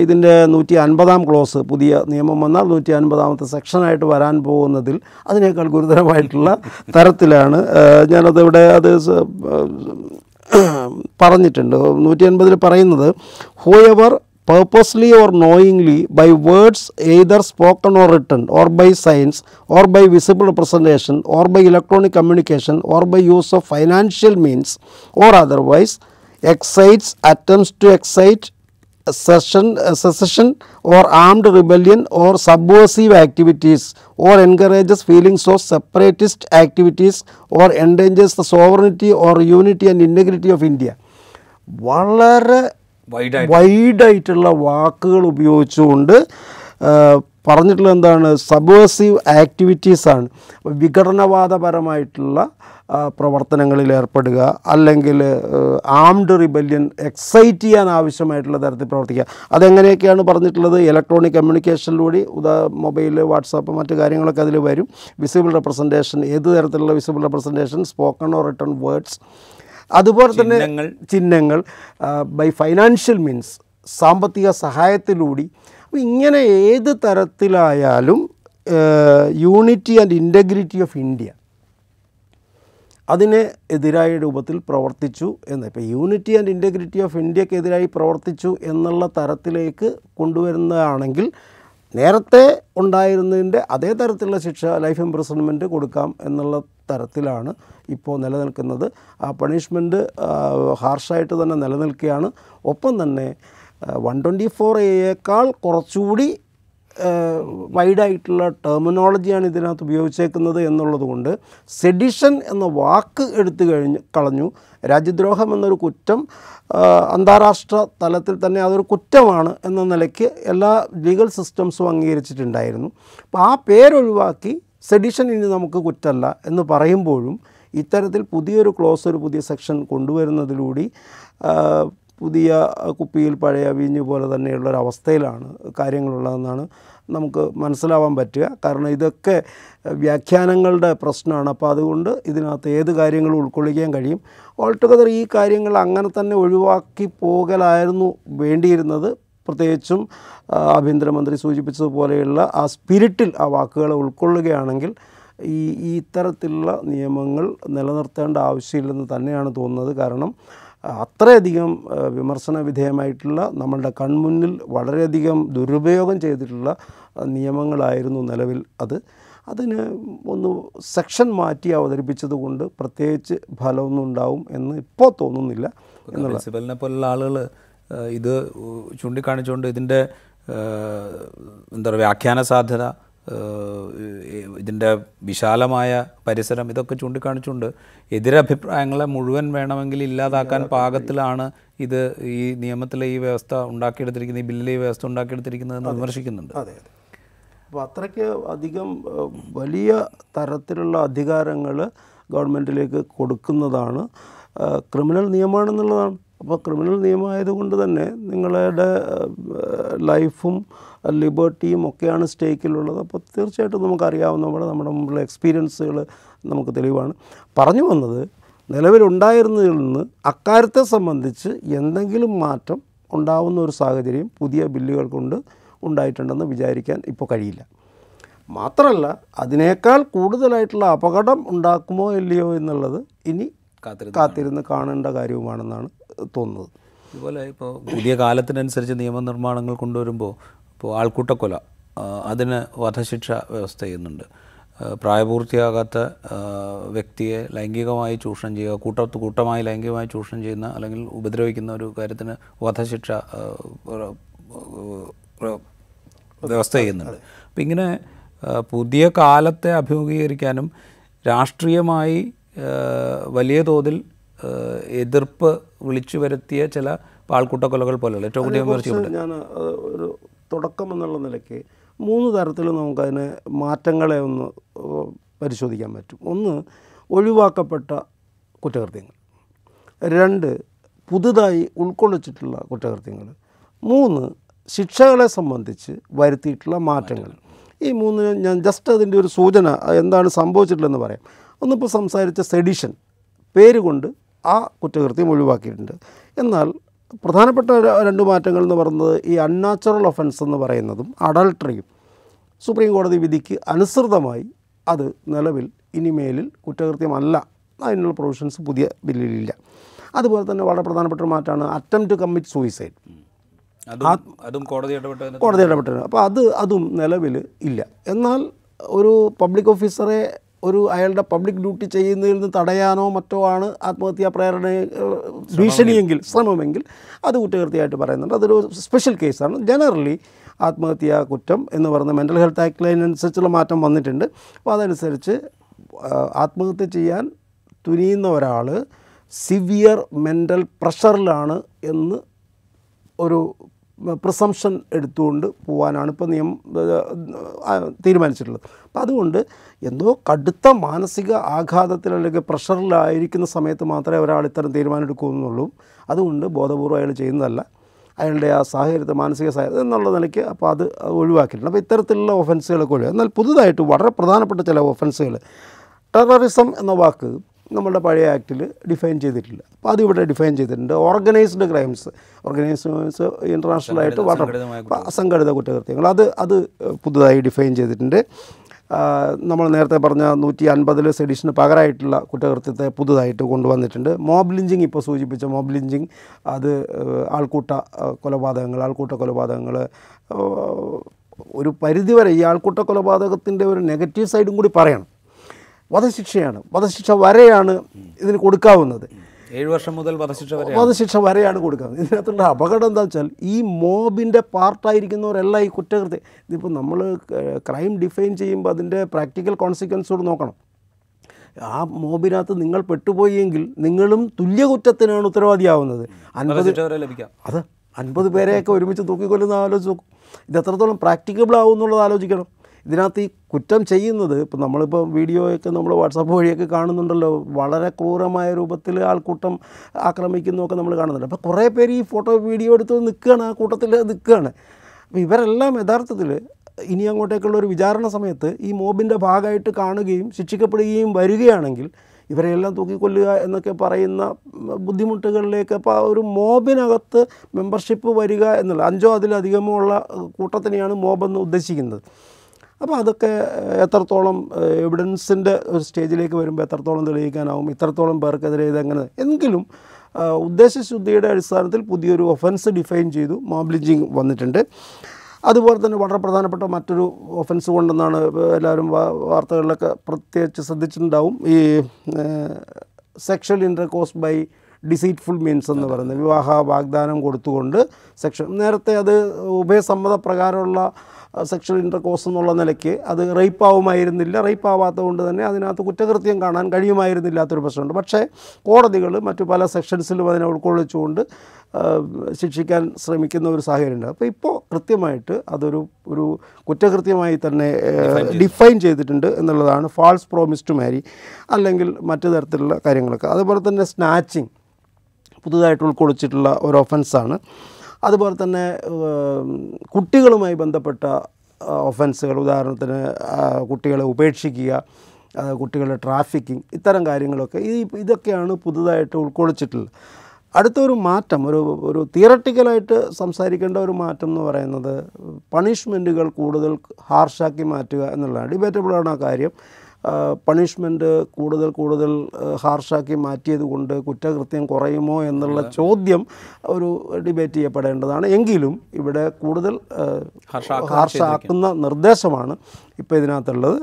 ഇതിന്റെ നൂറ്റി അൻപതാം ക്ലോസ് പുതിയ നിയമം വന്നാൽ നൂറ്റി അൻപതാമത്തെ സെക്ഷനായിട്ട് വരാൻ പോകുന്നതിൽ അതിനേക്കാൾ ഗുരുതരമായിട്ടുള്ള തരത്തിലാണ്. ഞാനതിവിടെ അത് പറഞ്ഞിട്ടുണ്ട്. നൂറ്റി അൻപതിൽ പറയുന്നത് whoever purposely or knowingly by words either spoken or written or by signs or by visible representation or by electronic communication or by use of financial means or otherwise excites attempts to excite secession, secession or armed rebellion or subversive activities or encourages feelings of separatist activities or endangers the sovereignty or unity and integrity of India. വളരെ വൈഡായി വൈഡായിട്ടുള്ള വാക്കുകൾ ഉപയോഗിച്ചുകൊണ്ട് ആ, പറഞ്ഞിട്ടുള്ളത് എന്താണ് സബേഴ്സീവ് ആക്ടിവിറ്റീസാണ് വിഘടനവാദപരമായിട്ടുള്ള പ്രവർത്തനങ്ങളിൽ ഏർപ്പെടുക അല്ലെങ്കിൽ ആംഡ് റിബല്യൻ എക്സൈറ്റ് ചെയ്യാൻ ആവശ്യമായിട്ടുള്ള തരത്തിൽ പ്രവർത്തിക്കുക. അതെങ്ങനെയൊക്കെയാണ് പറഞ്ഞിട്ടുള്ളത്? ഇലക്ട്രോണിക് കമ്മ്യൂണിക്കേഷനിലൂടെ ഉദാ മൊബൈൽ വാട്സാപ്പ് മറ്റു കാര്യങ്ങളൊക്കെ അതിൽ വരും. വിസിബിൾ റെപ്രസെന്റേഷൻ ഏത് തരത്തിലുള്ള visible representation spoken or written words അതുപോലെ തന്നെ ചിഹ്നങ്ങൾ. ചിഹ്നങ്ങൾ ബൈ ഫൈനാൻഷ്യൽ മീൻസ് സാമ്പത്തിക സഹായത്തിലൂടെ. അപ്പോൾ ഇങ്ങനെ ഏത് തരത്തിലായാലും unity and integrity of India അതിന് എതിരായ രൂപത്തിൽ പ്രവർത്തിച്ചു എന്ന്. ഇപ്പോൾ യൂണിറ്റി ആൻഡ് ഇന്റഗ്രിറ്റി ഓഫ് ഇന്ത്യക്കെതിരായി പ്രവർത്തിച്ചു എന്നുള്ള തരത്തിലേക്ക് കൊണ്ടുവരുന്നതാണെങ്കിൽ നേരത്തെ ഉണ്ടായിരുന്നതിന്റെ അതേ തരത്തിലുള്ള ശിക്ഷ ലൈഫ് ഇംപ്രസൺമെന്റ് കൊടുക്കാം എന്നുള്ള തരത്തിലാണ് ഇപ്പോൾ നിലനിൽക്കുന്നത്. ആ പണിഷ്മെന്റ് ഹാർഷായിട്ട് തന്നെ നിലനിൽക്കുകയാണ്. ഒപ്പം തന്നെ വൺ ട്വന്റി ഫോർ എയേക്കാൾ കുറച്ചുകൂടി വൈഡായിട്ടുള്ള ടെർമിനോളജിയാണ് ഇതിനകത്ത് ഉപയോഗിച്ചേക്കുന്നത് എന്നുള്ളത് കൊണ്ട് സെഡിഷൻ എന്ന വാക്ക് എടുത്തു കഴിഞ്ഞ് കളഞ്ഞു. രാജ്യദ്രോഹം എന്നൊരു കുറ്റം അന്താരാഷ്ട്ര തലത്തിൽ തന്നെ അതൊരു കുറ്റമാണ് എന്ന നിലയ്ക്ക് എല്ലാ ലീഗൽ സിസ്റ്റംസും അംഗീകരിച്ചിട്ടുണ്ടായിരുന്നു. അപ്പോൾ ആ പേരൊഴിവാക്കി സെഡിഷൻ ഇനി നമുക്ക് കുറ്റമല്ല എന്ന് പറയുമ്പോഴും ഇത്തരത്തിൽ പുതിയൊരു ക്ലോസ് ഒരു പുതിയ സെക്ഷൻ കൊണ്ടുവരുന്നതിലൂടെ പുതിയ കുപ്പിയിൽ പഴയ വീഞ്ഞ് പോലെ തന്നെയുള്ള ഒരു അവസ്ഥയിലാണ് കാര്യങ്ങളുള്ളതെന്നാണ് നമുക്ക് മനസ്സിലാവാൻ പറ്റുക. കാരണം ഇതൊക്കെ വ്യാഖ്യാനങ്ങളുടെ പ്രശ്നമാണ്. അപ്പോൾ അതുകൊണ്ട് ഇതിനകത്ത് ഏത് കാര്യങ്ങളും ഉൾക്കൊള്ളിക്കാൻ കഴിയും. ഓൾട്ടുഗദർ ഈ കാര്യങ്ങൾ അങ്ങനെ തന്നെ ഒഴിവാക്കി പോകലായിരുന്നു വേണ്ടിയിരുന്നത്. പ്രത്യേകിച്ചും ആഭ്യന്തരമന്ത്രി സൂചിപ്പിച്ചതുപോലെയുള്ള ആ സ്പിരിറ്റിൽ ആ വാക്കുകളെ ഉൾക്കൊള്ളുകയാണെങ്കിൽ ഈ ഇത്തരത്തിലുള്ള നിയമങ്ങൾ നിലനിർത്തേണ്ട ആവശ്യമില്ലെന്ന് തന്നെയാണ് തോന്നുന്നത്. കാരണം അത്രയധികം വിമർശന വിധേയമായിട്ടുള്ള നമ്മളുടെ കൺമുന്നിൽ വളരെയധികം ദുരുപയോഗം ചെയ്തിട്ടുള്ള നിയമങ്ങളായിരുന്നു നിലവിൽ അത്. അതിന് ഒന്ന് സെക്ഷൻ മാറ്റി അവതരിപ്പിച്ചത് കൊണ്ട് പ്രത്യേകിച്ച് ഫലമൊന്നും ഉണ്ടാവും എന്ന് ഇപ്പോൾ തോന്നുന്നില്ല പ്രിൻസിപ്പലിനെ പോലുള്ള ആളുകൾ ഇത് ചൂണ്ടിക്കാണിച്ചുകൊണ്ട് ഇതിന്റെ എന്താ പറയുക വ്യാഖ്യാന സാധ്യത ഇതിന്റെ വിശാലമായ പരിസരം ഇതൊക്കെ ചൂണ്ടിക്കാണിച്ചുകൊണ്ട് എതിരഭിപ്രായങ്ങളെ മുഴുവൻ വേണമെങ്കിൽ ഇല്ലാതാക്കാൻ പാകത്തിലാണ് ഇത് ഈ നിയമത്തിലെ ഈ വ്യവസ്ഥ ഉണ്ടാക്കിയെടുത്തിരിക്കുന്നത് ഈ ബില്ലിലെ ഈ വ്യവസ്ഥ ഉണ്ടാക്കിയെടുത്തിരിക്കുന്നതെന്ന് വിമർശിക്കുന്നുണ്ട്. അതെ അതെ. അപ്പോൾ അത്രയ്ക്ക് അധികം വലിയ തരത്തിലുള്ള അധികാരങ്ങൾ ഗവൺമെന്റിലേക്ക് കൊടുക്കുന്നതാണ് ക്രിമിനൽ നിയമമാണെന്നുള്ളതാണ് അപ്പോൾ ക്രിമിനൽ നിയമമായതുകൊണ്ട് തന്നെ നിങ്ങളുടെ ലൈഫും ലിബർട്ടിയും ഒക്കെയാണ് സ്റ്റേക്കിലുള്ളത്. അപ്പോൾ തീർച്ചയായിട്ടും നമുക്കറിയാവുന്ന പോലെ നമ്മുടെ മുമ്പിലെ എക്സ്പീരിയൻസുകൾ നമുക്ക് തെളിവാണ്. പറഞ്ഞു വന്നത് നിലവിലുണ്ടായിരുന്നതിൽ നിന്ന് അക്കാര്യത്തെ സംബന്ധിച്ച് എന്തെങ്കിലും മാറ്റം ഉണ്ടാവുന്ന ഒരു സാഹചര്യം പുതിയ ബില്ലുകൾ കൊണ്ട് ഉണ്ടായിട്ടുണ്ടെന്ന് വിചാരിക്കാൻ ഇപ്പോൾ കഴിയില്ല. മാത്രമല്ല അതിനേക്കാൾ കൂടുതലായിട്ടുള്ള അപകടം ഉണ്ടാക്കുമോ ഇല്ലയോ എന്നുള്ളത് ഇനി കാത്തിരുന്ന് കാത്തിരുന്ന് കാണേണ്ട കാര്യവുമാണെന്നാണ് തോന്നുന്നത്. ഇതുപോലെ ഇപ്പോൾ പുതിയ കാലത്തിനനുസരിച്ച് നിയമനിർമ്മാണങ്ങൾ കൊണ്ടുവരുമ്പോൾ ഇപ്പോൾ ആൾക്കൂട്ടക്കൊല അതിന് വധശിക്ഷ വ്യവസ്ഥ ചെയ്യുന്നുണ്ട്. പ്രായപൂർത്തിയാകാത്ത വ്യക്തിയെ ലൈംഗികമായി ചൂഷണം ചെയ്യുക കൂട്ടത്ത് കൂട്ടമായി ലൈംഗികമായി ചൂഷണം ചെയ്യുന്ന അല്ലെങ്കിൽ ഉപദ്രവിക്കുന്ന ഒരു കാര്യത്തിന് വധശിക്ഷ വ്യവസ്ഥ ചെയ്യുന്നുണ്ട്. അപ്പം ഇങ്ങനെ പുതിയ കാലത്തെ അഭിമുഖീകരിക്കാനും രാഷ്ട്രീയമായി വലിയ തോതിൽ എതിർപ്പ് വിളിച്ചു വരുത്തിയ ചില ആൾക്കൂട്ടക്കൊലകൾ പോലെയുള്ള ഏറ്റവും കൂടുതൽ ഞാൻ ഒരു തുടക്കം എന്നുള്ള നിലയ്ക്ക് മൂന്ന് തരത്തിൽ നമുക്കതിനെ മാറ്റങ്ങളെ ഒന്ന് പരിശോധിക്കാൻ പറ്റും. ഒന്ന് ഒഴിവാക്കപ്പെട്ട കുറ്റകൃത്യങ്ങൾ. രണ്ട് പുതുതായി ഉൾക്കൊള്ളിച്ചിട്ടുള്ള കുറ്റകൃത്യങ്ങൾ. മൂന്ന് ശിക്ഷകളെ സംബന്ധിച്ച് വരുത്തിയിട്ടുള്ള മാറ്റങ്ങൾ. ഈ മൂന്ന് ഞാൻ ജസ്റ്റ് അതിന്റെ ഒരു സൂചന എന്താണ് സംഭവിച്ചിട്ടുള്ളതെന്ന് പറയാം. ഒന്നിപ്പോൾ സംസാരിച്ച സെഡിഷൻ പേര് കൊണ്ട് ആ കുറ്റകൃത്യം ഒഴിവാക്കിയിട്ടുണ്ട്. എന്നാൽ പ്രധാനപ്പെട്ട രണ്ട് മാറ്റങ്ങൾ എന്ന് പറയുന്നത് ഈ അൺനാച്ചുറൽ ഒഫൻസ് എന്ന് പറയുന്നതും അഡൾട്ടറിയും സുപ്രീം കോടതി വിധിക്ക് അനുസൃതമായി അത് നിലവിൽ ഇനിമേലിൽ കുറ്റകൃത്യമല്ല. അതിനുള്ള പ്രൊവിഷൻസ് പുതിയ ബില്ലിലില്ല. അതുപോലെ തന്നെ വളരെ പ്രധാനപ്പെട്ട ഒരു മാറ്റമാണ് അറ്റംപ്റ്റ് ടു കമ്മിറ്റ് സൂയിസൈഡ് അതും അതും കോടതി ഇടപെട്ട കോടതി ഇടപെട്ടത് അപ്പോൾ അത് അതും നിലവിൽ ഇല്ല. എന്നാൽ ഒരു പബ്ലിക് ഓഫീസറെ ഒരു അയാളുടെ പബ്ലിക് ഡ്യൂട്ടി ചെയ്യുന്നതിൽ നിന്ന് തടയാനോ മറ്റോ ആണ് ആത്മഹത്യാ പ്രേരണ ഭീഷണിയെങ്കിൽ ശ്രമമെങ്കിൽ അത് കുറ്റകൃത്യമായിട്ട് പറയുന്നുണ്ട്. അതൊരു സ്പെഷ്യൽ കേസാണ് ജനറലി ആത്മഹത്യാ കുറ്റം എന്ന് പറയുന്ന മെന്റൽ ഹെൽത്ത് ആക്ട് ലൈനനുസരിച്ചുള്ള മാറ്റം വന്നിട്ടുണ്ട്. അപ്പോൾ അതനുസരിച്ച് ആത്മഹത്യ ചെയ്യാൻ തുനിയുന്ന ഒരാൾ സിവിയർ മെന്റൽ പ്രഷറിലാണ് എന്ന് ഒരു പ്രിസംഷൻ എടുത്തുകൊണ്ട് പോകാനാണ് ഇപ്പോൾ നിയമം തീരുമാനിച്ചിട്ടുള്ളത്. അപ്പം അതുകൊണ്ട് എന്തോ കടുത്ത മാനസിക ആഘാതത്തിൽ അല്ലെങ്കിൽ പ്രഷറിലായിരിക്കുന്ന സമയത്ത് മാത്രമേ ഒരാൾ ഇത്തരം തീരുമാനം എടുക്കുന്നുള്ളൂ അതുകൊണ്ട് ബോധപൂർവം അയാൾ ചെയ്യുന്നതല്ല. അയാളുടെ ആ സാഹചര്യത്തെ മാനസിക സാഹചര്യം എന്നുള്ള നിലയ്ക്ക് അപ്പോൾ അത് ഒഴിവാക്കിയിട്ടുണ്ട്. അപ്പോൾ ഇത്തരത്തിലുള്ള ഒഫൻസുകളൊക്കെ ഒഴിവാക്കും. എന്നാൽ പുതുതായിട്ട് വളരെ പ്രധാനപ്പെട്ട ചില ഒഫൻസുകൾ ടെററിസം എന്ന വാക്ക് നമ്മളുടെ പഴയ ആക്റ്റിൽ ഡിഫൈൻ ചെയ്തിട്ടില്ല. അപ്പോൾ അതിവിടെ ഡിഫൈൻ ചെയ്തിട്ടുണ്ട്. ഓർഗനൈസ്ഡ് ക്രൈംസ് ഓർഗനൈസ്ഡ് ക്രൈംസ് ഇന്റർനാഷണലായിട്ട് വളരെ അസംഘടിത കുറ്റകൃത്യങ്ങൾ. അത് അത് പുതുതായി ഡിഫൈൻ ചെയ്തിട്ടുണ്ട്. നമ്മൾ നേരത്തെ പറഞ്ഞ നൂറ്റി അൻപതിൽ സെഡിഷന് പകരമായിട്ടുള്ള കുറ്റകൃത്യത്തെ പുതുതായിട്ട് കൊണ്ടുവന്നിട്ടുണ്ട്. മോബ് ലിഞ്ചിങ് ഇപ്പോൾ സൂചിപ്പിച്ച മോബ് ലിഞ്ചിങ് അത് ആൾക്കൂട്ട കൊലപാതകങ്ങൾ ആൾക്കൂട്ട കൊലപാതകങ്ങൾ ഒരു പരിധിവരെ ഈ ആൾക്കൂട്ട കൊലപാതകത്തിന്റെ ഒരു നെഗറ്റീവ് സൈഡും കൂടി പറയണം. വധശിക്ഷയാണ്. വധശിക്ഷ വരെയാണ് ഇതിന് കൊടുക്കാവുന്നത്. ഏഴ് വർഷം മുതൽ വധശിക്ഷ വരെ വധശിക്ഷ വരെയാണ് കൊടുക്കുന്നത് ഇതിനകത്തുള്ള അപകടം എന്താ വെച്ചാൽ ഈ മോബിന്റെ പാർട്ടായിരിക്കുന്നവരെല്ലാം ഈ കുറ്റകൃത്യം ഇതിപ്പോൾ നമ്മൾ ക്രൈം ഡിഫൈൻ ചെയ്യുമ്പോൾ അതിന്റെ പ്രാക്ടിക്കൽ കോൺസിക്വൻസോട് നോക്കണം. ആ മോബിനകത്ത് നിങ്ങൾ പെട്ടുപോയെങ്കിൽ നിങ്ങളും തുല്യ കുറ്റത്തിനാണ് ഉത്തരവാദിയാവുന്നത്. അൻപത് അത് അൻപത് പേരെയൊക്കെ ഒരുമിച്ച് തൂക്കിക്കൊല്ലുന്ന ആലോചിച്ച് നോക്കും. ഇത് എത്രത്തോളം പ്രാക്ടിക്കബിൾ ആവും എന്നുള്ളത് ആലോചിക്കണം. ഇതിനകത്ത് ഈ കുറ്റം ചെയ്യുന്നത് ഇപ്പം നമ്മളിപ്പോൾ വീഡിയോയൊക്കെ നമ്മൾ വാട്സാപ്പ് വഴിയൊക്കെ കാണുന്നുണ്ടല്ലോ. വളരെ ക്രൂരമായ രൂപത്തിൽ ആൾക്കൂട്ടം ആക്രമിക്കുന്നതൊക്കെ നമ്മൾ കാണുന്നുണ്ട്. അപ്പോൾ കുറേ പേര് ഈ ഫോട്ടോ വീഡിയോ എടുത്ത് നിൽക്കുകയാണ് ആ കൂട്ടത്തിൽ നിൽക്കുകയാണ് അപ്പോൾ ഇവരെല്ലാം യഥാർത്ഥത്തിൽ ഇനി അങ്ങോട്ടേക്കുള്ള ഒരു വിചാരണ സമയത്ത് ഈ മോബിന്റെ ഭാഗമായിട്ട് കാണുകയും ശിക്ഷിക്കപ്പെടുകയും വരികയാണെങ്കിൽ ഇവരെല്ലാം തൂക്കിക്കൊല്ലുക എന്നൊക്കെ പറയുന്ന ബുദ്ധിമുട്ടുകളിലേക്ക് അപ്പോൾ ആ ഒരു മോബിനകത്ത് മെമ്പർഷിപ്പ് വരിക എന്നുള്ള അഞ്ചോ അതിലധികമോ ഉള്ള കൂട്ടത്തിനെയാണ് മോബെന്ന് ഉദ്ദേശിക്കുന്നത്. അപ്പോൾ അതൊക്കെ എത്രത്തോളം എവിഡൻസിന്റെ ഒരു സ്റ്റേജിലേക്ക് വരുമ്പോൾ എത്രത്തോളം തെളിയിക്കാനാവും ഇത്രത്തോളം പേർക്കെതിരെ ഇതെങ്ങനെ എങ്കിലും ഉദ്ദേശശുദ്ധിയുടെ അടിസ്ഥാനത്തിൽ പുതിയൊരു ഒഫൻസ് ഡിഫൈൻ ചെയ്തു മോബ് ലിഞ്ചിങ് വന്നിട്ടുണ്ട്. അതുപോലെ തന്നെ വളരെ പ്രധാനപ്പെട്ട മറ്റൊരു ഒഫൻസ് കൊണ്ടെന്നാണ് എല്ലാവരും വാർത്തകളിലൊക്കെ പ്രത്യേകിച്ച് ശ്രദ്ധിച്ചിട്ടുണ്ടാവും. ഈ sexual intercourse by deceitful means എന്ന് പറയുന്നത് വിവാഹ വാഗ്ദാനം കൊടുത്തുകൊണ്ട് സെക്ഷൻ നേരത്തെ അത് ഉഭയസമ്മത പ്രകാരമുള്ള സെക്ഷൽ ഇന്റർകോഴ്സ് എന്നുള്ള നിലയ്ക്ക് അത് റേപ്പ് ആവുമായിരുന്നില്ല. റേപ്പ് ആവാത്തതുകൊണ്ട് തന്നെ അതിനകത്ത് കുറ്റകൃത്യം കാണാൻ കഴിയുമായിരുന്നില്ലാത്തൊരു പ്രശ്നമുണ്ട്. പക്ഷേ കോടതികൾ മറ്റു പല സെക്ഷൻസിലും അതിനെ ഉൾക്കൊള്ളിച്ചുകൊണ്ട് ശിക്ഷിക്കാൻ ശ്രമിക്കുന്ന ഒരു സാഹചര്യമുണ്ട്. അപ്പോൾ ഇപ്പോൾ കൃത്യമായിട്ട് അതൊരു ഒരു കുറ്റകൃത്യമായി തന്നെ ഡിഫൈൻ ചെയ്തിട്ടുണ്ട് എന്നുള്ളതാണ് ഫാൾസ് പ്രോമിസ് ടു മാരി അല്ലെങ്കിൽ മറ്റു തരത്തിലുള്ള കാര്യങ്ങളൊക്കെ. അതുപോലെ തന്നെ സ്നാച്ചിങ് പുതുതായിട്ട് ഉൾക്കൊള്ളിച്ചിട്ടുള്ള ഒരു ഒഫൻസാണ് അതുപോലെ തന്നെ കുട്ടികളുമായി ബന്ധപ്പെട്ട ഒഫൻസുകൾ ഉദാഹരണത്തിന് കുട്ടികളെ ഉപേക്ഷിക്കുക കുട്ടികളുടെ ട്രാഫിക്കിംഗ് ഇത്തരം കാര്യങ്ങളൊക്കെ ഈ ഇതൊക്കെയാണ് പുതുതായിട്ട് ഉൾക്കൊള്ളിച്ചിട്ടുള്ളത്. അടുത്തൊരു മാറ്റം ഒരു ഒരു തിയറട്ടിക്കലായിട്ട് സംസാരിക്കേണ്ട ഒരു മാറ്റം എന്ന് പറയുന്നത് പണിഷ്മെന്റുകൾ കൂടുതൽ ഹാർഷാക്കി മാറ്റുക എന്നുള്ളതാണ്. ഡിബേറ്റബിളാണ് ആ കാര്യം. പണിഷ്മെന്റ് കൂടുതൽ കൂടുതൽ ഹാർഷാക്കി മാറ്റിയത് കൊണ്ട് കുറ്റകൃത്യം കുറയുമോ എന്നുള്ള ചോദ്യം ഒരു ഡിബേറ്റ് ചെയ്യപ്പെടേണ്ടതാണ്. എങ്കിലും ഇവിടെ കൂടുതൽ ഹാർഷാക്കുന്ന നിർദ്ദേശമാണ് ഇപ്പോൾ ഇതിനകത്തുള്ളത്.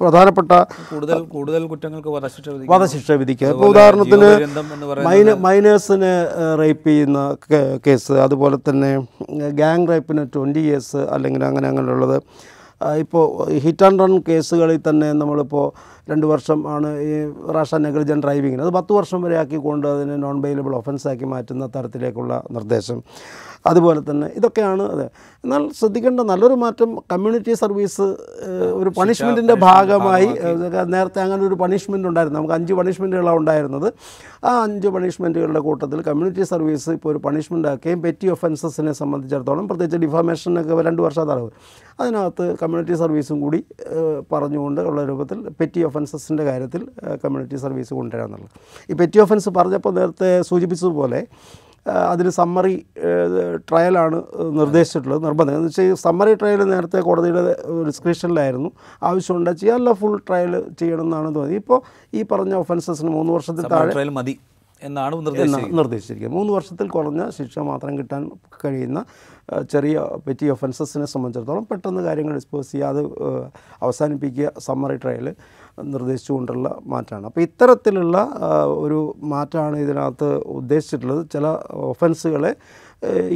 പ്രധാനപ്പെട്ട കൂടുതൽ കൂടുതൽ കുറ്റങ്ങൾക്ക് വധശിക്ഷ വിധിക്കും വധശിക്ഷ വിധിക്കുക. ഇപ്പോൾ ഉദാഹരണത്തിന് മൈന മൈനേഴ്സിന് റേപ്പ് ചെയ്യുന്ന കേസ് അതുപോലെ തന്നെ ഗ്യാങ് റേപ്പിന് ട്വന്റി ഇയേഴ്സ് അല്ലെങ്കിൽ അങ്ങനെ അങ്ങനെയുള്ളത്. ഇപ്പോൾ ഹിറ്റ് ആൻഡ് റൺ കേസുകളിൽ തന്നെ നമ്മളിപ്പോൾ രണ്ട് വർഷം ആണ് ഈ റാഷ നെഗ്ലിജൻ ഡ്രൈവിങ്ങിന് അത് പത്ത് വർഷം വരെ ആക്കിക്കൊണ്ട് അതിനെ നോൺ ബെയിലബിൾ ഒഫൻസാക്കി മാറ്റുന്ന തരത്തിലേക്കുള്ള നിർദ്ദേശം. അതുപോലെ തന്നെ. ഇതൊക്കെയാണ് അതെ. എന്നാൽ ശ്രദ്ധിക്കേണ്ട നല്ലൊരു മാറ്റം കമ്മ്യൂണിറ്റി സർവീസ് ഒരു പണിഷ്മെന്റിന്റെ ഭാഗമായി നേരത്തെ അങ്ങനെ ഒരു പണിഷ്മെന്റ് ഉണ്ടായിരുന്നു. നമുക്ക് അഞ്ച് പണിഷ്മെന്റുകളാണ് ഉണ്ടായിരുന്നത്. ആ അഞ്ച് പണിഷ്മെന്റുകളുടെ കൂട്ടത്തിൽ കമ്മ്യൂണിറ്റി സർവീസ് ഇപ്പോൾ ഒരു പണിഷ്മെന്റ് ആക്കുകയും പെറ്റി ഒഫൻസസിനെ സംബന്ധിച്ചിടത്തോളം പ്രത്യേകിച്ച് ഡിഫാമേഷനൊക്കെ രണ്ട് വർഷം തടവ് അതിനകത്ത് കമ്മ്യൂണിറ്റി സർവീസും കൂടി പറഞ്ഞുകൊണ്ട് ഉള്ള രൂപത്തിൽ പെറ്റി ഒഫൻസസിന്റെ കാര്യത്തിൽ കമ്മ്യൂണിറ്റി സർവീസ് കൊണ്ടുവരാമെന്നുള്ളത് ഈ പെറ്റി ഒഫൻസ് പറഞ്ഞപ്പോൾ നേരത്തെ സൂചിപ്പിച്ചതുപോലെ അതിന് സമ്മറി ട്രയലാണ് നിർദ്ദേശിച്ചിട്ടുള്ളത് നിർബന്ധം. എന്ന് വെച്ചാൽ സമ്മറി ട്രയൽ നേരത്തെ കോടതിയുടെ ഡിസ്ക്രിപ്ഷനിലായിരുന്നു. ആവശ്യമുണ്ട് അല്ല ഫുൾ ട്രയൽ ചെയ്യണം എന്നാണ് തോന്നി ഇപ്പോൾ ഈ പറഞ്ഞ ഒഫൻസസിന് മൂന്ന് വർഷത്തിൽ താഴെ മതി. എന്നാണ് നിർദ്ദേശിച്ചിരിക്കുന്നത്. മൂന്ന് വർഷത്തിൽ കുറഞ്ഞ ശിക്ഷ മാത്രം കിട്ടാൻ കഴിയുന്ന ചെറിയ പെറ്റി ഒഫൻസസിനെ സംബന്ധിച്ചിടത്തോളം പെട്ടെന്ന് കാര്യങ്ങൾ ഡിസ്പോസ് ചെയ്യുക അത് അവസാനിപ്പിക്കുക സമ്മറി ട്രയൽ നിർദ്ദേശിച്ചുകൊണ്ടുള്ള മാറ്റമാണ് അപ്പോൾ ഇത്തരത്തിലുള്ള ഒരു മാറ്റമാണ് ഇതിനകത്ത് ഉദ്ദേശിച്ചിട്ടുള്ളത്. ചില ഒഫൻസുകളെ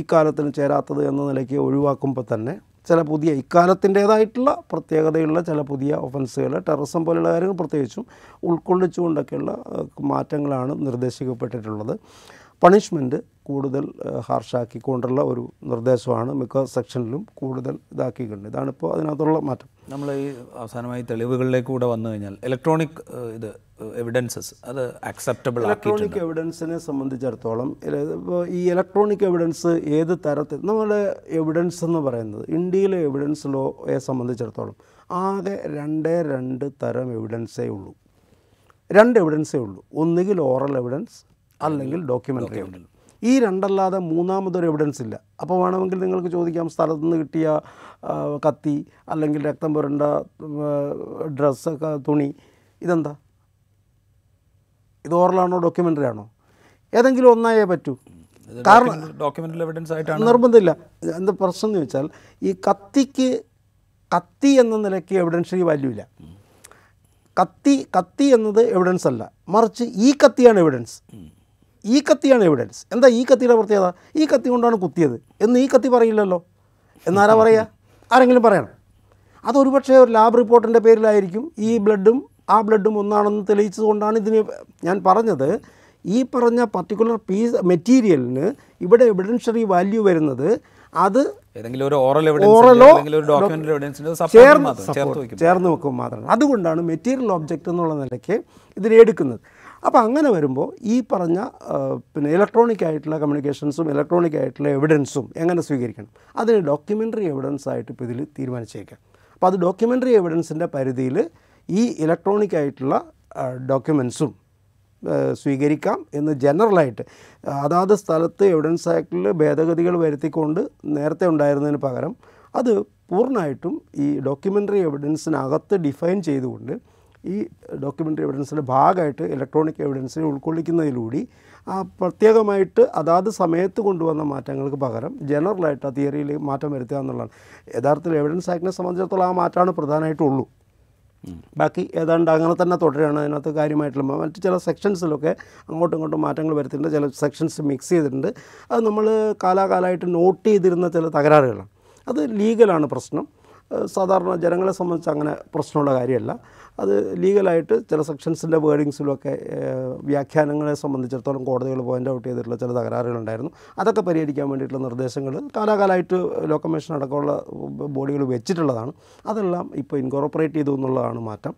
ഇക്കാലത്തിന് ചേരാത്തത് എന്ന നിലയ്ക്ക് ഒഴിവാക്കുമ്പോൾ തന്നെ ചില പുതിയ ഇക്കാലത്തിന്റേതായിട്ടുള്ള പ്രത്യേകതയുള്ള ചില പുതിയ ഒഫൻസുകൾ ടെററിസം പോലെയുള്ള കാര്യങ്ങൾ പ്രത്യേകിച്ചും ഉൾക്കൊള്ളിച്ചുകൊണ്ടൊക്കെയുള്ള മാറ്റങ്ങളാണ് നിർദ്ദേശിക്കപ്പെട്ടിട്ടുള്ളത്. പണിഷ്മെന്റ് കൂടുതൽ ഹാർഷാക്കിക്കൊണ്ടുള്ള ഒരു നിർദ്ദേശമാണ് മിക്ക സെക്ഷനിലും കൂടുതൽ ഇതാക്കിയിട്ടുണ്ട്. ഇതാണിപ്പോൾ അതിനകത്തുള്ള മാറ്റം. നമ്മൾ ഈ അവസാനമായി തെളിവുകളിലേക്ക് കൂടെ വന്നു കഴിഞ്ഞാൽ ഇലക്ട്രോണിക് ഇത് എവിഡൻസസ് അത് അക്സെപ്റ്റബിൾ ഇലക്ട്രോണിക് എവിഡൻസിനെ സംബന്ധിച്ചിടത്തോളം ഈ ഇലക്ട്രോണിക് എവിഡൻസ് ഏത് തരത്തിൽ നമ്മുടെ എവിഡൻസ് എന്ന് പറയുന്നത് ഇന്ത്യയിലെ എവിഡൻസ് ലോയെ സംബന്ധിച്ചിടത്തോളം ആകെ രണ്ടേ രണ്ട് തരം എവിഡൻസേ ഉള്ളൂ. രണ്ട് എവിഡൻസേ ഉള്ളൂ. ഒന്നുകിൽ ഓറൽ എവിഡൻസ് അല്ലെങ്കിൽ ഡോക്യുമെന്ററി എവിഡൻസ് ഈ രണ്ടല്ലാതെ മൂന്നാമതൊരു എവിഡൻസ് ഇല്ല. അപ്പോൾ വേണമെങ്കിൽ നിങ്ങൾക്ക് ചോദിക്കാം സ്ഥലത്ത് നിന്ന് കിട്ടിയ കത്തി അല്ലെങ്കിൽ രക്തം പുരണ്ട ഡ്രസ്സ് തുണി ഇതെന്താ? ഇത് ഓറലാണോ ഡോക്യുമെന്ററി ആണോ? ഏതെങ്കിലും ഒന്നായേ പറ്റൂ. കാരണം ഡോക്യുമെന്റൽ എവിഡൻസ് ആയിട്ടാണ് നിർബന്ധമില്ല. എന്താ പ്രശ്നം എന്ന് വെച്ചാൽ ഈ കത്തിക്ക് കത്തി എന്ന നിലയ്ക്ക് എവിഡൻഷ്യറി വാല്യൂ ഇല്ല. കത്തി കത്തി എന്നത് എവിഡൻസ് അല്ല. മറിച്ച് ഈ കത്തിയാണ് എവിഡൻസ് ഈ കത്തിയാണ് എവിഡൻസ് എന്താ ഈ കത്തിയുടെ പ്രത്യേകത? ഈ കത്തി കൊണ്ടാണ് കുത്തിയത്. എന്ന് ഈ കത്തി പറയില്ലല്ലോ. എന്നാരാ പറയുക ആരെങ്കിലും പറയണം. അതൊരു പക്ഷേ ഒരു ലാബ് റിപ്പോർട്ടിന്റെ പേരിലായിരിക്കും ഈ ബ്ലഡും ആ ബ്ലഡും ഒന്നാണെന്ന് തെളിയിച്ചതുകൊണ്ടാണ് ഇതിന് ഞാൻ പറഞ്ഞത്. ഈ പറഞ്ഞ പർട്ടിക്കുലർ പീസ് മെറ്റീരിയലിന് ഇവിടെ എവിഡൻഷറി വാല്യൂ വരുന്നത് അത് ഏതെങ്കിലും ഒരു ഓറൽ ഓറലോ ചേർന്ന് വെക്കും മാത്രമാണ് അതുകൊണ്ടാണ് മെറ്റീരിയൽ ഒബ്ജക്റ്റ് എന്നുള്ള നിലയ്ക്ക് ഇതിനെ എടുക്കുന്നത്. അപ്പോൾ അങ്ങനെ വരുമ്പോൾ ഈ പറഞ്ഞ പിന്നെ ഇലക്ട്രോണിക് ആയിട്ടുള്ള കമ്മ്യൂണിക്കേഷൻസും ഇലക്ട്രോണിക് ആയിട്ടുള്ള എവിഡൻസും എങ്ങനെ സ്വീകരിക്കണം? അതിന് ഡോക്യുമെന്ററി എവിഡൻസ് ആയിട്ട് ഇപ്പോൾ ഇതിൽ തീരുമാനിച്ചേക്കാം. അപ്പോൾ അത് ഡോക്യുമെന്ററി എവിഡൻസിന്റെ പരിധിയിൽ ഈ ഇലക്ട്രോണിക് ആയിട്ടുള്ള ഡോക്യുമെൻസും സ്വീകരിക്കാം എന്ന് ജനറലായിട്ട് അതാത് സ്ഥലത്ത് എവിഡൻസ് ആക്ടിൽ ഭേദഗതികൾ വരുത്തിക്കൊണ്ട് നേരത്തെ ഉണ്ടായിരുന്നതിന് പകരം അത് പൂർണമായിട്ടും ഈ ഡോക്യുമെന്ററി എവിഡൻസിനകത്ത് ഡിഫൈൻ ചെയ്തുകൊണ്ട് ഈ ഡോക്യുമെന്ററി എവിഡൻസിന്റെ ഭാഗമായിട്ട് ഇലക്ട്രോണിക് എവിഡൻസിനെ ഉൾക്കൊള്ളിക്കുന്നതിലൂടെ ആ പ്രത്യേകമായിട്ട് അതാത് സമയത്ത് കൊണ്ടുവന്ന മാറ്റങ്ങൾക്ക് പകരം ജനറലായിട്ട് ആ തിയറിയിൽ മാറ്റം വരുത്തുക എന്നുള്ളതാണ്. യഥാർത്ഥത്തിൽ എവിഡൻസ് ആക്ടിനെ സംബന്ധിച്ചിടത്തോളം ആ മാറ്റമാണ് പ്രധാനമായിട്ടുള്ളൂ ബാക്കി ഏതാണ്ട് അങ്ങനെ തന്നെ തുടരുകയാണ്. അതിനകത്ത് കാര്യമായിട്ടുള്ള മറ്റ് ചില സെക്ഷൻസിലൊക്കെ അങ്ങോട്ടും ഇങ്ങോട്ടും മാറ്റങ്ങൾ വരുത്തിയിട്ടുണ്ട്. ചില സെക്ഷൻസ് മിക്സ് ചെയ്തിട്ടുണ്ട്. അത് നമ്മൾ കാലാകാലമായിട്ട് നോട്ട് ചെയ്തിരുന്ന ചില തകരാറുകളാണ്. അത് ലീഗലാണ് പ്രശ്നം. സാധാരണ ജനങ്ങളെ സംബന്ധിച്ച് അങ്ങനെ പ്രശ്നമുള്ള കാര്യമല്ല. അത് ലീഗലായിട്ട് ചില സെക്ഷൻസിന്റെ വേർഡിങ്സിലൊക്കെ വ്യാഖ്യാനങ്ങളെ സംബന്ധിച്ചിടത്തോളം കോടതികൾ പോയിന്റ് ഔട്ട് ചെയ്തിട്ടുള്ള ചില തകരാറുകളുണ്ടായിരുന്നു. അതൊക്കെ പരിഹരിക്കാൻ വേണ്ടിയിട്ടുള്ള നിർദ്ദേശങ്ങൾ കാലാകാലമായിട്ട് ലോ കമ്മീഷൻ അടക്കമുള്ള ബോഡികൾ വെച്ചിട്ടുള്ളതാണ്. അതെല്ലാം ഇപ്പോൾ ഇൻകോർപ്പറേറ്റ് ചെയ്തു എന്നുള്ളതാണ് മാറ്റം.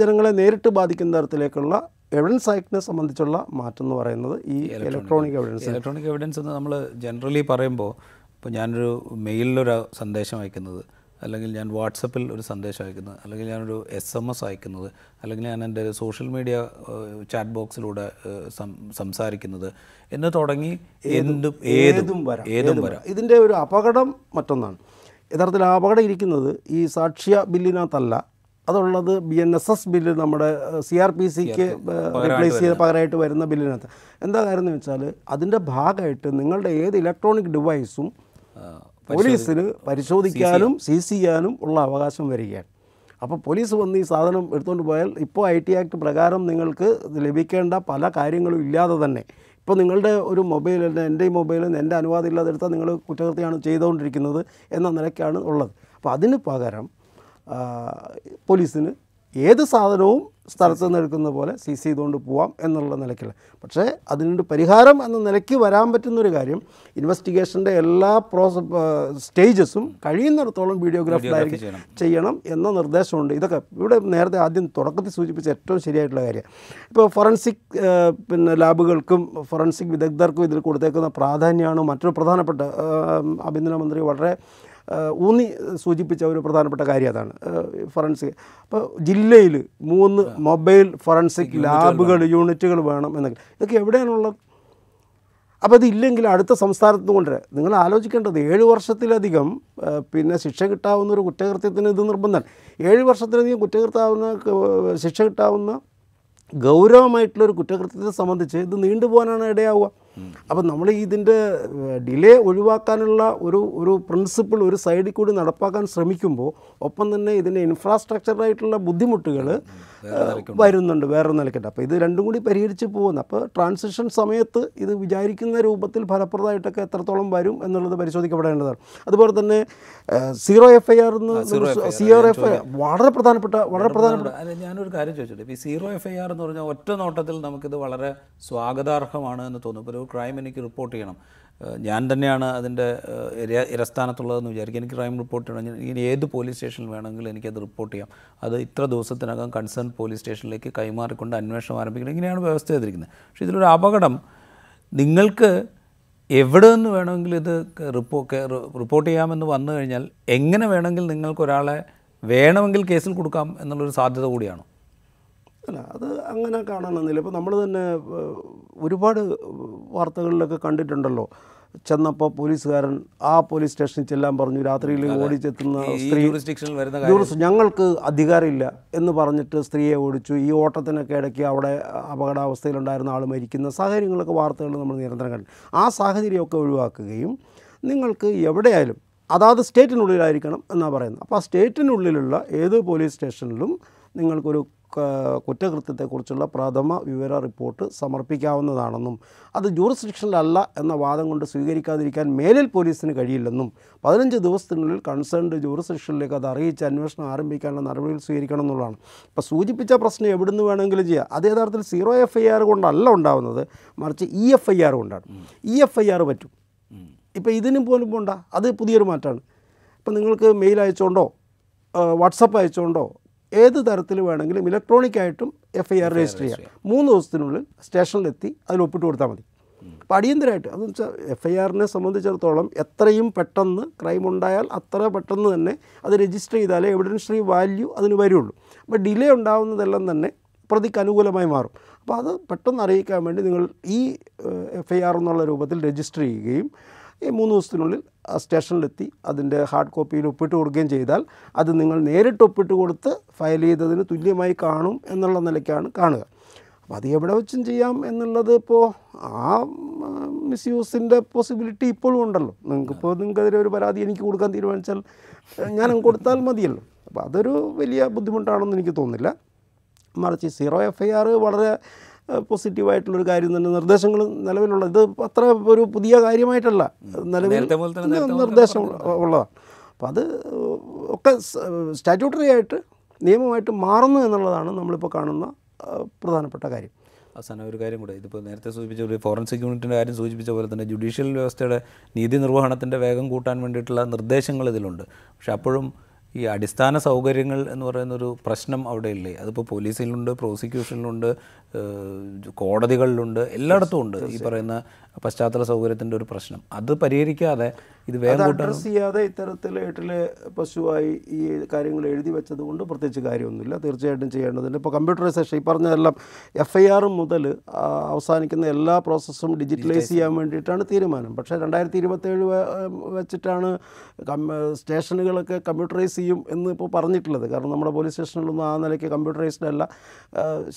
ജനങ്ങളെ നേരിട്ട് ബാധിക്കുന്ന തരത്തിലേക്കുള്ള എവിഡൻസ് ആക്ടിനെ സംബന്ധിച്ചുള്ള മാറ്റം എന്ന് പറയുന്നത് ഈ ഇലക്ട്രോണിക് എവിഡൻസ് ഇലക്ട്രോണിക് എവിഡൻസ് എന്ന് നമ്മൾ ജനറലി പറയുമ്പോൾ ഇപ്പോൾ ഞാനൊരു മെയിലിലൊരു സന്ദേശം അയക്കുന്നത്. അല്ലെങ്കിൽ ഞാൻ വാട്സപ്പിൽ ഒരു സന്ദേശം അയക്കുന്നത് അല്ലെങ്കിൽ ഞാനൊരു എസ് എം എസ് അയക്കുന്നത് അല്ലെങ്കിൽ ഞാൻ എന്റെ സോഷ്യൽ മീഡിയ ചാറ്റ് ബോക്സിലൂടെ സംസാരിക്കുന്നത് എന്ന് തുടങ്ങി എന്തും ഏതും ഏതും വരാം ഏതും വരാം. ഇതിന്റെ ഒരു അപകടം മറ്റൊന്നാണ്. യഥാർത്ഥത്തിൽ ആ അപകടം ഇരിക്കുന്നത് ഈ സാക്ഷ്യ ബില്ലിനകത്തല്ല. അതുള്ളത് B N S S bill നമ്മുടെ സി ആർ പി സിക്ക് റീപ്ലേസ് ചെയ്ത് പകരമായിട്ട് വരുന്ന ബില്ലിനകത്ത്. എന്താ കാര്യം എന്ന് വെച്ചാൽ അതിന്റെ ഭാഗമായിട്ട് നിങ്ങളുടെ ഏത് ഇലക്ട്രോണിക് ഡിവൈസും പോലീസിന് പരിശോധിക്കാനും സീസ് ചെയ്യാനും ഉള്ള അവകാശം വരികയാണ്. അപ്പോൾ പോലീസ് വന്ന് ഈ സാധനം എടുത്തുകൊണ്ട് പോയാൽ ഇപ്പോൾ ഐ ടി ആക്ട് പ്രകാരം നിങ്ങൾക്ക് ലഭിക്കേണ്ട പല കാര്യങ്ങളും ഇല്ലാതെ തന്നെ. ഇപ്പോൾ നിങ്ങളുടെ ഒരു മൊബൈൽ എന്റെ ഈ മൊബൈലിൽ എന്റെ അനുവാദം ഇല്ലാതെ എടുത്താൽ നിങ്ങൾ കുറ്റകൃത്യമാണ് ചെയ്തുകൊണ്ടിരിക്കുന്നത് എന്ന നിലയ്ക്കാണ് ഉള്ളത്. അപ്പോൾ അതിന് പകരം പോലീസിന് ഏത് സാധനവും സ്ഥലത്ത് നിന്ന് എടുക്കുന്ന പോലെ സീസ് ചെയ്തുകൊണ്ട് പോവാം എന്നുള്ള നിലയ്ക്കല്ല. പക്ഷേ അതിനൊരു പരിഹാരം എന്ന നിലയ്ക്ക് വരാൻ പറ്റുന്നൊരു കാര്യം ഇൻവെസ്റ്റിഗേഷന്റെ എല്ലാ പ്രോസ സ്റ്റേജസും കഴിയുന്നിടത്തോളം വീഡിയോഗ്രാഫിലായിരിക്കും ചെയ്യണം. ചെയ്യണം എന്ന നിർദ്ദേശമുണ്ട്. ഇതൊക്കെ ഇവിടെ നേരത്തെ ആദ്യം തുടക്കത്തിൽ സൂചിപ്പിച്ച ഏറ്റവും ശരിയായിട്ടുള്ള കാര്യം. ഇപ്പോൾ ഫോറൻസിക് പിന്നെ ലാബുകൾക്കും ഫോറൻസിക് വിദഗ്ധർക്കും ഇതിൽ കൊടുത്തേക്കുന്ന പ്രാധാന്യമാണ് മറ്റൊരു പ്രധാനപ്പെട്ട ആഭ്യന്തരമന്ത്രി വളരെ ഊന്നി സൂചിപ്പിച്ച ഒരു പ്രധാനപ്പെട്ട കാര്യം അതാണ്. ഫോറൻസിക് അപ്പോൾ ജില്ലയിൽ മൂന്ന് മൊബൈൽ ഫോറൻസിക് ലാബുകൾ യൂണിറ്റുകൾ വേണം എന്നൊക്കെ. ഇതൊക്കെ എവിടെയാണുള്ളത്? അപ്പോൾ അതില്ലെങ്കിൽ അടുത്ത സംസ്ഥാനത്ത് കൊണ്ടുവരാം. നിങ്ങൾ ആലോചിക്കേണ്ടത് ഏഴ് വർഷത്തിലധികം പിന്നെ ശിക്ഷ കിട്ടാവുന്ന ഒരു കുറ്റകൃത്യത്തിന് ഇത് നിർബന്ധമാണ്. ഏഴ് വർഷത്തിലധികം കുറ്റകൃത്താവുന്ന ക- ശിക്ഷ കിട്ടാവുന്ന ഗൗരവമായിട്ടുള്ളൊരു കുറ്റകൃത്യത്തെ സംബന്ധിച്ച് ഇത് നീണ്ടുപോകാനാണ് ഇടയാവുക. അപ്പം നമ്മൾ ഇതിന്റെ ഡിലേ ഒഴിവാക്കാനുള്ള ഒരു ഒരു പ്രിൻസിപ്പിൾ ഒരു സൈഡിൽ കൂടി നടപ്പാക്കാൻ ശ്രമിക്കുമ്പോൾ ഒപ്പം തന്നെ ഇതിന്റെ ഇൻഫ്രാസ്ട്രക്ചറായിട്ടുള്ള ബുദ്ധിമുട്ടുകൾ വരുന്നുണ്ട് വേറൊരു നിലയ്ക്കുണ്ട്. അപ്പോൾ ഇത് രണ്ടും കൂടി പരിഹരിച്ച് പോകുന്നു. അപ്പോൾ ട്രാൻസിഷൻ സമയത്ത് ഇത് വിചാരിക്കുന്ന രൂപത്തിൽ ഫലപ്രദമായിട്ടൊക്കെ എത്രത്തോളം വരും എന്നുള്ളത് പരിശോധിക്കപ്പെടേണ്ടതാണ്. അതുപോലെ തന്നെ സീറോ എഫ് ഐ ആർ എന്ന് സീറോ എഫ് ഐ വളരെ പ്രധാനപ്പെട്ട വളരെ പ്രധാനപ്പെട്ട അല്ല ഞാനൊരു കാര്യം ചോദിച്ചിട്ട്. ഇപ്പോൾ ഈ സീറോ എഫ് ഐ ആർ എന്ന് പറഞ്ഞാൽ ഒറ്റ നോട്ടത്തിൽ നമുക്കിത് വളരെ സ്വാഗതാർഹമാണ് എന്ന് തോന്നുന്നു. ഇപ്പോൾ ഒരു ക്രൈം എനിക്ക് റിപ്പോർട്ട് ചെയ്യണം. ഞാൻ തന്നെയാണ് അതിന്റെ ഇരസ്ഥാനത്തുള്ളതെന്ന് വിചാരിക്കും. എനിക്ക് ക്രൈം റിപ്പോർട്ട് ചെയ്യണം. ഇനി ഏത് പോലീസ് സ്റ്റേഷനിൽ വേണമെങ്കിലും എനിക്കത് റിപ്പോർട്ട് ചെയ്യാം. അത് ഇത്ര ദിവസത്തിനകം കൺസേൺ പോലീസ് സ്റ്റേഷനിലേക്ക് കൈമാറിക്കൊണ്ട് അന്വേഷണം ആരംഭിക്കണം. ഇങ്ങനെയാണ് വ്യവസ്ഥ ചെയ്തിരിക്കുന്നത്. പക്ഷേ ഇതിലൊരു അപകടം നിങ്ങൾക്ക് എവിടെ നിന്ന് വേണമെങ്കിലും ഇത് റിപ്പോ റിപ്പോർട്ട് ചെയ്യാമെന്ന് വന്നു കഴിഞ്ഞാൽ എങ്ങനെ വേണമെങ്കിൽ നിങ്ങൾക്ക് ഒരാളെ വേണമെങ്കിൽ കേസിൽ കൊടുക്കാം എന്നുള്ളൊരു സാധ്യത കൂടിയാണ്? അല്ല അത് അങ്ങനെ കാണണമെന്നില്ല ഇപ്പോൾ നമ്മൾ തന്നെ ഒരുപാട് വാർത്തകളിലൊക്കെ കണ്ടിട്ടുണ്ടല്ലോ. ചെന്നപ്പോൾ പോലീസുകാരൻ ആ പോലീസ് സ്റ്റേഷനിൽ ചെല്ലാൻ പറഞ്ഞു. രാത്രിയിൽ ഓടിച്ചെത്തുന്ന സ്ത്രീ ടൂറിസ്റ്റ് ഞങ്ങൾക്ക് അധികാരമില്ല എന്ന് പറഞ്ഞിട്ട് സ്ത്രീയെ ഓടിച്ചു. ഈ ഓട്ടത്തിനൊക്കെ ഇടയ്ക്ക് അവിടെ അപകടാവസ്ഥയിലുണ്ടായിരുന്ന ആൾ മരിക്കുന്ന സാഹചര്യങ്ങളൊക്കെ വാർത്തകൾ നമ്മൾ നിരന്തരം കണ്ടു. ആ സാഹചര്യമൊക്കെ ഒഴിവാക്കുകയും നിങ്ങൾക്ക് എവിടെയായാലും അതാത് സ്റ്റേറ്റിനുള്ളിലായിരിക്കണം എന്നാണ് പറയുന്നത്. അപ്പോൾ ആ സ്റ്റേറ്റിനുള്ളിലുള്ള ഏത് പോലീസ് സ്റ്റേഷനിലും നിങ്ങൾക്കൊരു കുറ്റകൃത്യത്തെക്കുറിച്ചുള്ള പ്രഥമ വിവര റിപ്പോർട്ട് സമർപ്പിക്കാവുന്നതാണെന്നും അത് ജൂറിസ്ഡിക്ഷനിലല്ല എന്ന വാദം കൊണ്ട് സ്വീകരിക്കാതിരിക്കാൻ മേലിൽ പോലീസിന് കഴിയില്ലെന്നും പതിനഞ്ച് ദിവസത്തിനുള്ളിൽ കൺസേൺഡ് ജൂറിസ്ഡിക്ഷനിലേക്ക് അത് അറിയിച്ച് അന്വേഷണം ആരംഭിക്കാനുള്ള നടപടികൾ സ്വീകരിക്കണം എന്നുള്ളതാണ്. ഇപ്പോൾ സൂചിപ്പിച്ച പ്രശ്നം എവിടുന്ന് വേണമെങ്കിലും ചെയ്യാം. അത് യഥാർത്ഥത്തിൽ സീറോ എഫ് ഐ ആർ കൊണ്ടല്ല ഉണ്ടാവുന്നത് മറിച്ച് ഇ എഫ് ഐ ആർ കൊണ്ടാണ്. ഇ എഫ് ഐ ആർ പറ്റും. ഇപ്പോൾ ഇതിനും പോലും പോണ്ട. അത് പുതിയൊരു മാറ്റമാണ് ഇപ്പം നിങ്ങൾക്ക് മെയിൽ അയച്ചുകൊണ്ടോ വാട്സപ്പ് അയച്ചുകൊണ്ടോ ഏത് തരത്തിൽ വേണമെങ്കിലും ഇലക്ട്രോണിക് ആയിട്ടും എഫ് ഐ ആർ രജിസ്റ്റർ ചെയ്യാം. മൂന്ന് ദിവസത്തിനുള്ളിൽ സ്റ്റേഷനിലെത്തി അതിൽ ഒപ്പിട്ട് കൊടുത്താൽ മതി. അപ്പോൾ അടിയന്തരമായിട്ട് അതെന്ന് വെച്ചാൽ എഫ് ഐ ആറിനെ സംബന്ധിച്ചിടത്തോളം എത്രയും പെട്ടെന്ന് ക്രൈം ഉണ്ടായാൽ അത്ര പെട്ടെന്ന് തന്നെ അത് രജിസ്റ്റർ ചെയ്താലേ എവിഡൻഷറി വാല്യൂ അതിന് വരുള്ളൂ. അപ്പോൾ ഡിലേ ഉണ്ടാകുന്നതെല്ലാം തന്നെ പ്രതിക്ക് അനുകൂലമായി മാറും. അപ്പോൾ അത് പെട്ടെന്ന് അറിയിക്കാൻ വേണ്ടി നിങ്ങൾ ഈ എഫ് ഐ ആർ എന്നുള്ള രൂപത്തിൽ രജിസ്റ്റർ ചെയ്യുകയും ഈ മൂന്ന് ദിവസത്തിനുള്ളിൽ സ്റ്റേഷനിലെത്തി അതിന്റെ ഹാർഡ് കോപ്പിയിൽ ഒപ്പിട്ട് കൊടുക്കുകയും ചെയ്താൽ അത് നിങ്ങൾ നേരിട്ട് ഒപ്പിട്ട് കൊടുത്ത് ഫയൽ ചെയ്തതിന് തുല്യമായി കാണും എന്നുള്ള നിലയ്ക്കാണ് കാണുക. അപ്പോൾ അത് എവിടെ വെച്ചും ചെയ്യാം എന്നുള്ളത് ഇപ്പോൾ ആ മിസ്യൂസിന്റെ പോസിബിലിറ്റി ഇപ്പോഴും ഉണ്ടല്ലോ. നിങ്ങൾക്കിപ്പോൾ നിങ്ങൾക്കെതിരെ ഒരു പരാതി എനിക്ക് കൊടുക്കാൻ തീരുമാനിച്ചാൽ ഞാൻ കൊടുത്താൽ മതിയല്ലോ. അപ്പോൾ അതൊരു വലിയ ബുദ്ധിമുട്ടാണെന്ന് എനിക്ക് തോന്നുന്നില്ല. മറിച്ച് സീറോ എഫ് ഐ ആർ വളരെ പോസിറ്റീവായിട്ടുള്ളൊരു കാര്യം തന്നെ നിർദ്ദേശങ്ങൾ നിലവിലുള്ള ഇത് അത്ര ഒരു പുതിയ കാര്യമായിട്ടല്ല. നിലവിൽ നിർദ്ദേശം ഉള്ളതാണ്. അപ്പം അത് ഒക്കെ സ്റ്റാറ്റ്യൂട്ടറി ആയിട്ട് നിയമമായിട്ട് മാറുന്നു എന്നുള്ളതാണ് നമ്മളിപ്പോൾ കാണുന്ന പ്രധാനപ്പെട്ട കാര്യം. അവസാനം ഒരു കാര്യം കൂടെ ഇതിപ്പോൾ നേരത്തെ സൂചിപ്പിച്ച ഒരു ഫോറൻസിക് യൂണിറ്റിന്റെ കാര്യം സൂചിപ്പിച്ച പോലെ തന്നെ ജുഡീഷ്യൽ വ്യവസ്ഥയുടെ നീതി നിർവഹണത്തിന്റെ വേഗം കൂട്ടാൻ വേണ്ടിയിട്ടുള്ള നിർദ്ദേശങ്ങൾ ഇതിലുണ്ട്. പക്ഷെ അപ്പോഴും ഈ അടിസ്ഥാന സൗകര്യങ്ങൾ എന്ന് പറയുന്നൊരു പ്രശ്നം അവിടെ ഇല്ലേ അതിപ്പോൾ പോലീസിലുണ്ട് പ്രോസിക്യൂഷനിലുണ്ട് കോടതികളിലുണ്ട് എല്ലായിടത്തും ഉണ്ട് ഈ പറയുന്ന പശ്ചാത്തല സൗകര്യത്തിന്റെ ഒരു പ്രശ്നം. അത് പരിഹരിക്കാതെ ഇത് അഡ്രസ് ചെയ്യാതെ ഇത്തരത്തിൽ എട്ടിലെ പശുവായി ഈ കാര്യങ്ങൾ എഴുതി വെച്ചത് കൊണ്ട് പ്രത്യേകിച്ച് കാര്യമൊന്നുമില്ല. തീർച്ചയായിട്ടും ചെയ്യേണ്ടതുണ്ട്. ഇപ്പോൾ കമ്പ്യൂട്ടറൈസേഷൻ ഈ പറഞ്ഞതെല്ലാം എഫ് ഐ ആർ മുതൽ അവസാനിക്കുന്ന എല്ലാ പ്രോസസ്സും ഡിജിറ്റലൈസ് ചെയ്യാൻ വേണ്ടിയിട്ടാണ് തീരുമാനം. പക്ഷേ രണ്ടായിരത്തി ഇരുപത്തേഴ് വെച്ചിട്ടാണ് സ്റ്റേഷനുകളൊക്കെ കമ്പ്യൂട്ടറൈസ് ചെയ്യും എന്ന് ഇപ്പോൾ പറഞ്ഞിട്ടുള്ളത്. കാരണം നമ്മുടെ പോലീസ് സ്റ്റേഷനിലൊന്നും ആ നിലയ്ക്ക് കമ്പ്യൂട്ടറൈസ്ഡ് അല്ല.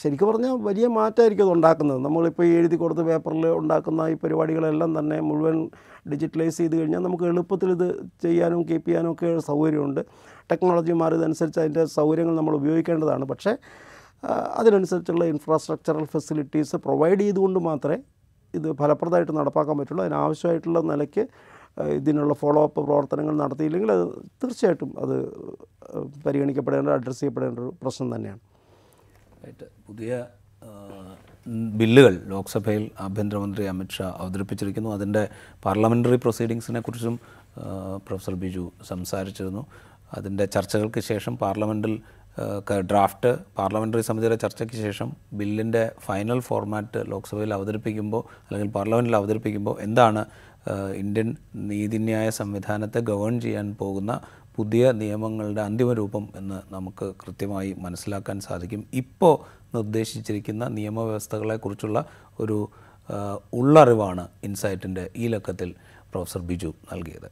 ശരിക്കും പറഞ്ഞാൽ വലിയ മാറ്റമായിരിക്കും അത് ഉണ്ടാക്കുന്നത്. നമ്മളിപ്പോൾ എഴുതി കൊടുത്ത് പേപ്പറിൽ ഉണ്ടാക്കുന്ന ഈ പരിപാടികളെല്ലാം തന്നെ മുഴുവൻ ഡിജിറ്റലൈസ് ചെയ്ത് കഴിഞ്ഞാൽ നമുക്ക് എളുപ്പത്തിൽ ഇത് ചെയ്യാനും കീപ്പ് ചെയ്യാനും ഒക്കെ സൗകര്യമുണ്ട്. ടെക്നോളജി മാറിയതനുസരിച്ച് അതിന്റെ സൗകര്യങ്ങൾ നമ്മൾ ഉപയോഗിക്കേണ്ടതാണ്. പക്ഷേ അതിനനുസരിച്ചുള്ള ഇൻഫ്രാസ്ട്രക്ചറൽ ഫെസിലിറ്റീസ് പ്രൊവൈഡ് ചെയ്തുകൊണ്ട് മാത്രമേ ഇത് ഫലപ്രദമായിട്ട് നടപ്പാക്കാൻ പറ്റുള്ളൂ. അതിനാവശ്യമായിട്ടുള്ള നിലയ്ക്ക് ഇതിനുള്ള ഫോളോ അപ്പ് പ്രവർത്തനങ്ങൾ നടത്തിയില്ലെങ്കിൽ അത് തീർച്ചയായിട്ടും അത് പരിഗണിക്കപ്പെടേണ്ട അഡ്രസ്സ് ചെയ്യപ്പെടേണ്ട ഒരു പ്രശ്നം തന്നെയാണ്. പുതിയ ബില്ലുകൾ ലോക്സഭയിൽ ആഭ്യന്തരമന്ത്രി അമിത്ഷാ അവതരിപ്പിച്ചിരിക്കുന്നു. അതിന്റെ പാർലമെന്ററി പ്രൊസീഡിങ്സിനെ കുറിച്ചും പ്രൊഫസർ ബിജു സംസാരിച്ചിരുന്നു. അതിന്റെ ചർച്ചകൾക്ക് ശേഷം പാർലമെന്റിൽ ഡ്രാഫ്റ്റ് പാർലമെന്ററി സമിതിയുടെ ചർച്ചയ്ക്ക് ശേഷം ബില്ലിന്റെ ഫൈനൽ ഫോർമാറ്റ് ലോക്സഭയിൽ അവതരിപ്പിക്കുമ്പോൾ അല്ലെങ്കിൽ പാർലമെന്റിൽ അവതരിപ്പിക്കുമ്പോൾ എന്താണ് ഇന്ത്യൻ നീതിന്യായ സംവിധാനത്തെ ഗവേൺ ചെയ്യാൻ പോകുന്ന പുതിയ നിയമങ്ങളുടെ അന്തിമ രൂപം എന്ന് നമുക്ക് കൃത്യമായി മനസ്സിലാക്കാൻ സാധിക്കും. ഇപ്പോൾ നിർദ്ദേശിച്ചിരിക്കുന്ന നിയമവ്യവസ്ഥകളെക്കുറിച്ചുള്ള ഒരു ഉള്ളറിവാണ് ഇൻസൈറ്റിന്റെ ഈ ലക്കത്തിൽ പ്രൊഫസർ ബിജു നൽകിയത്.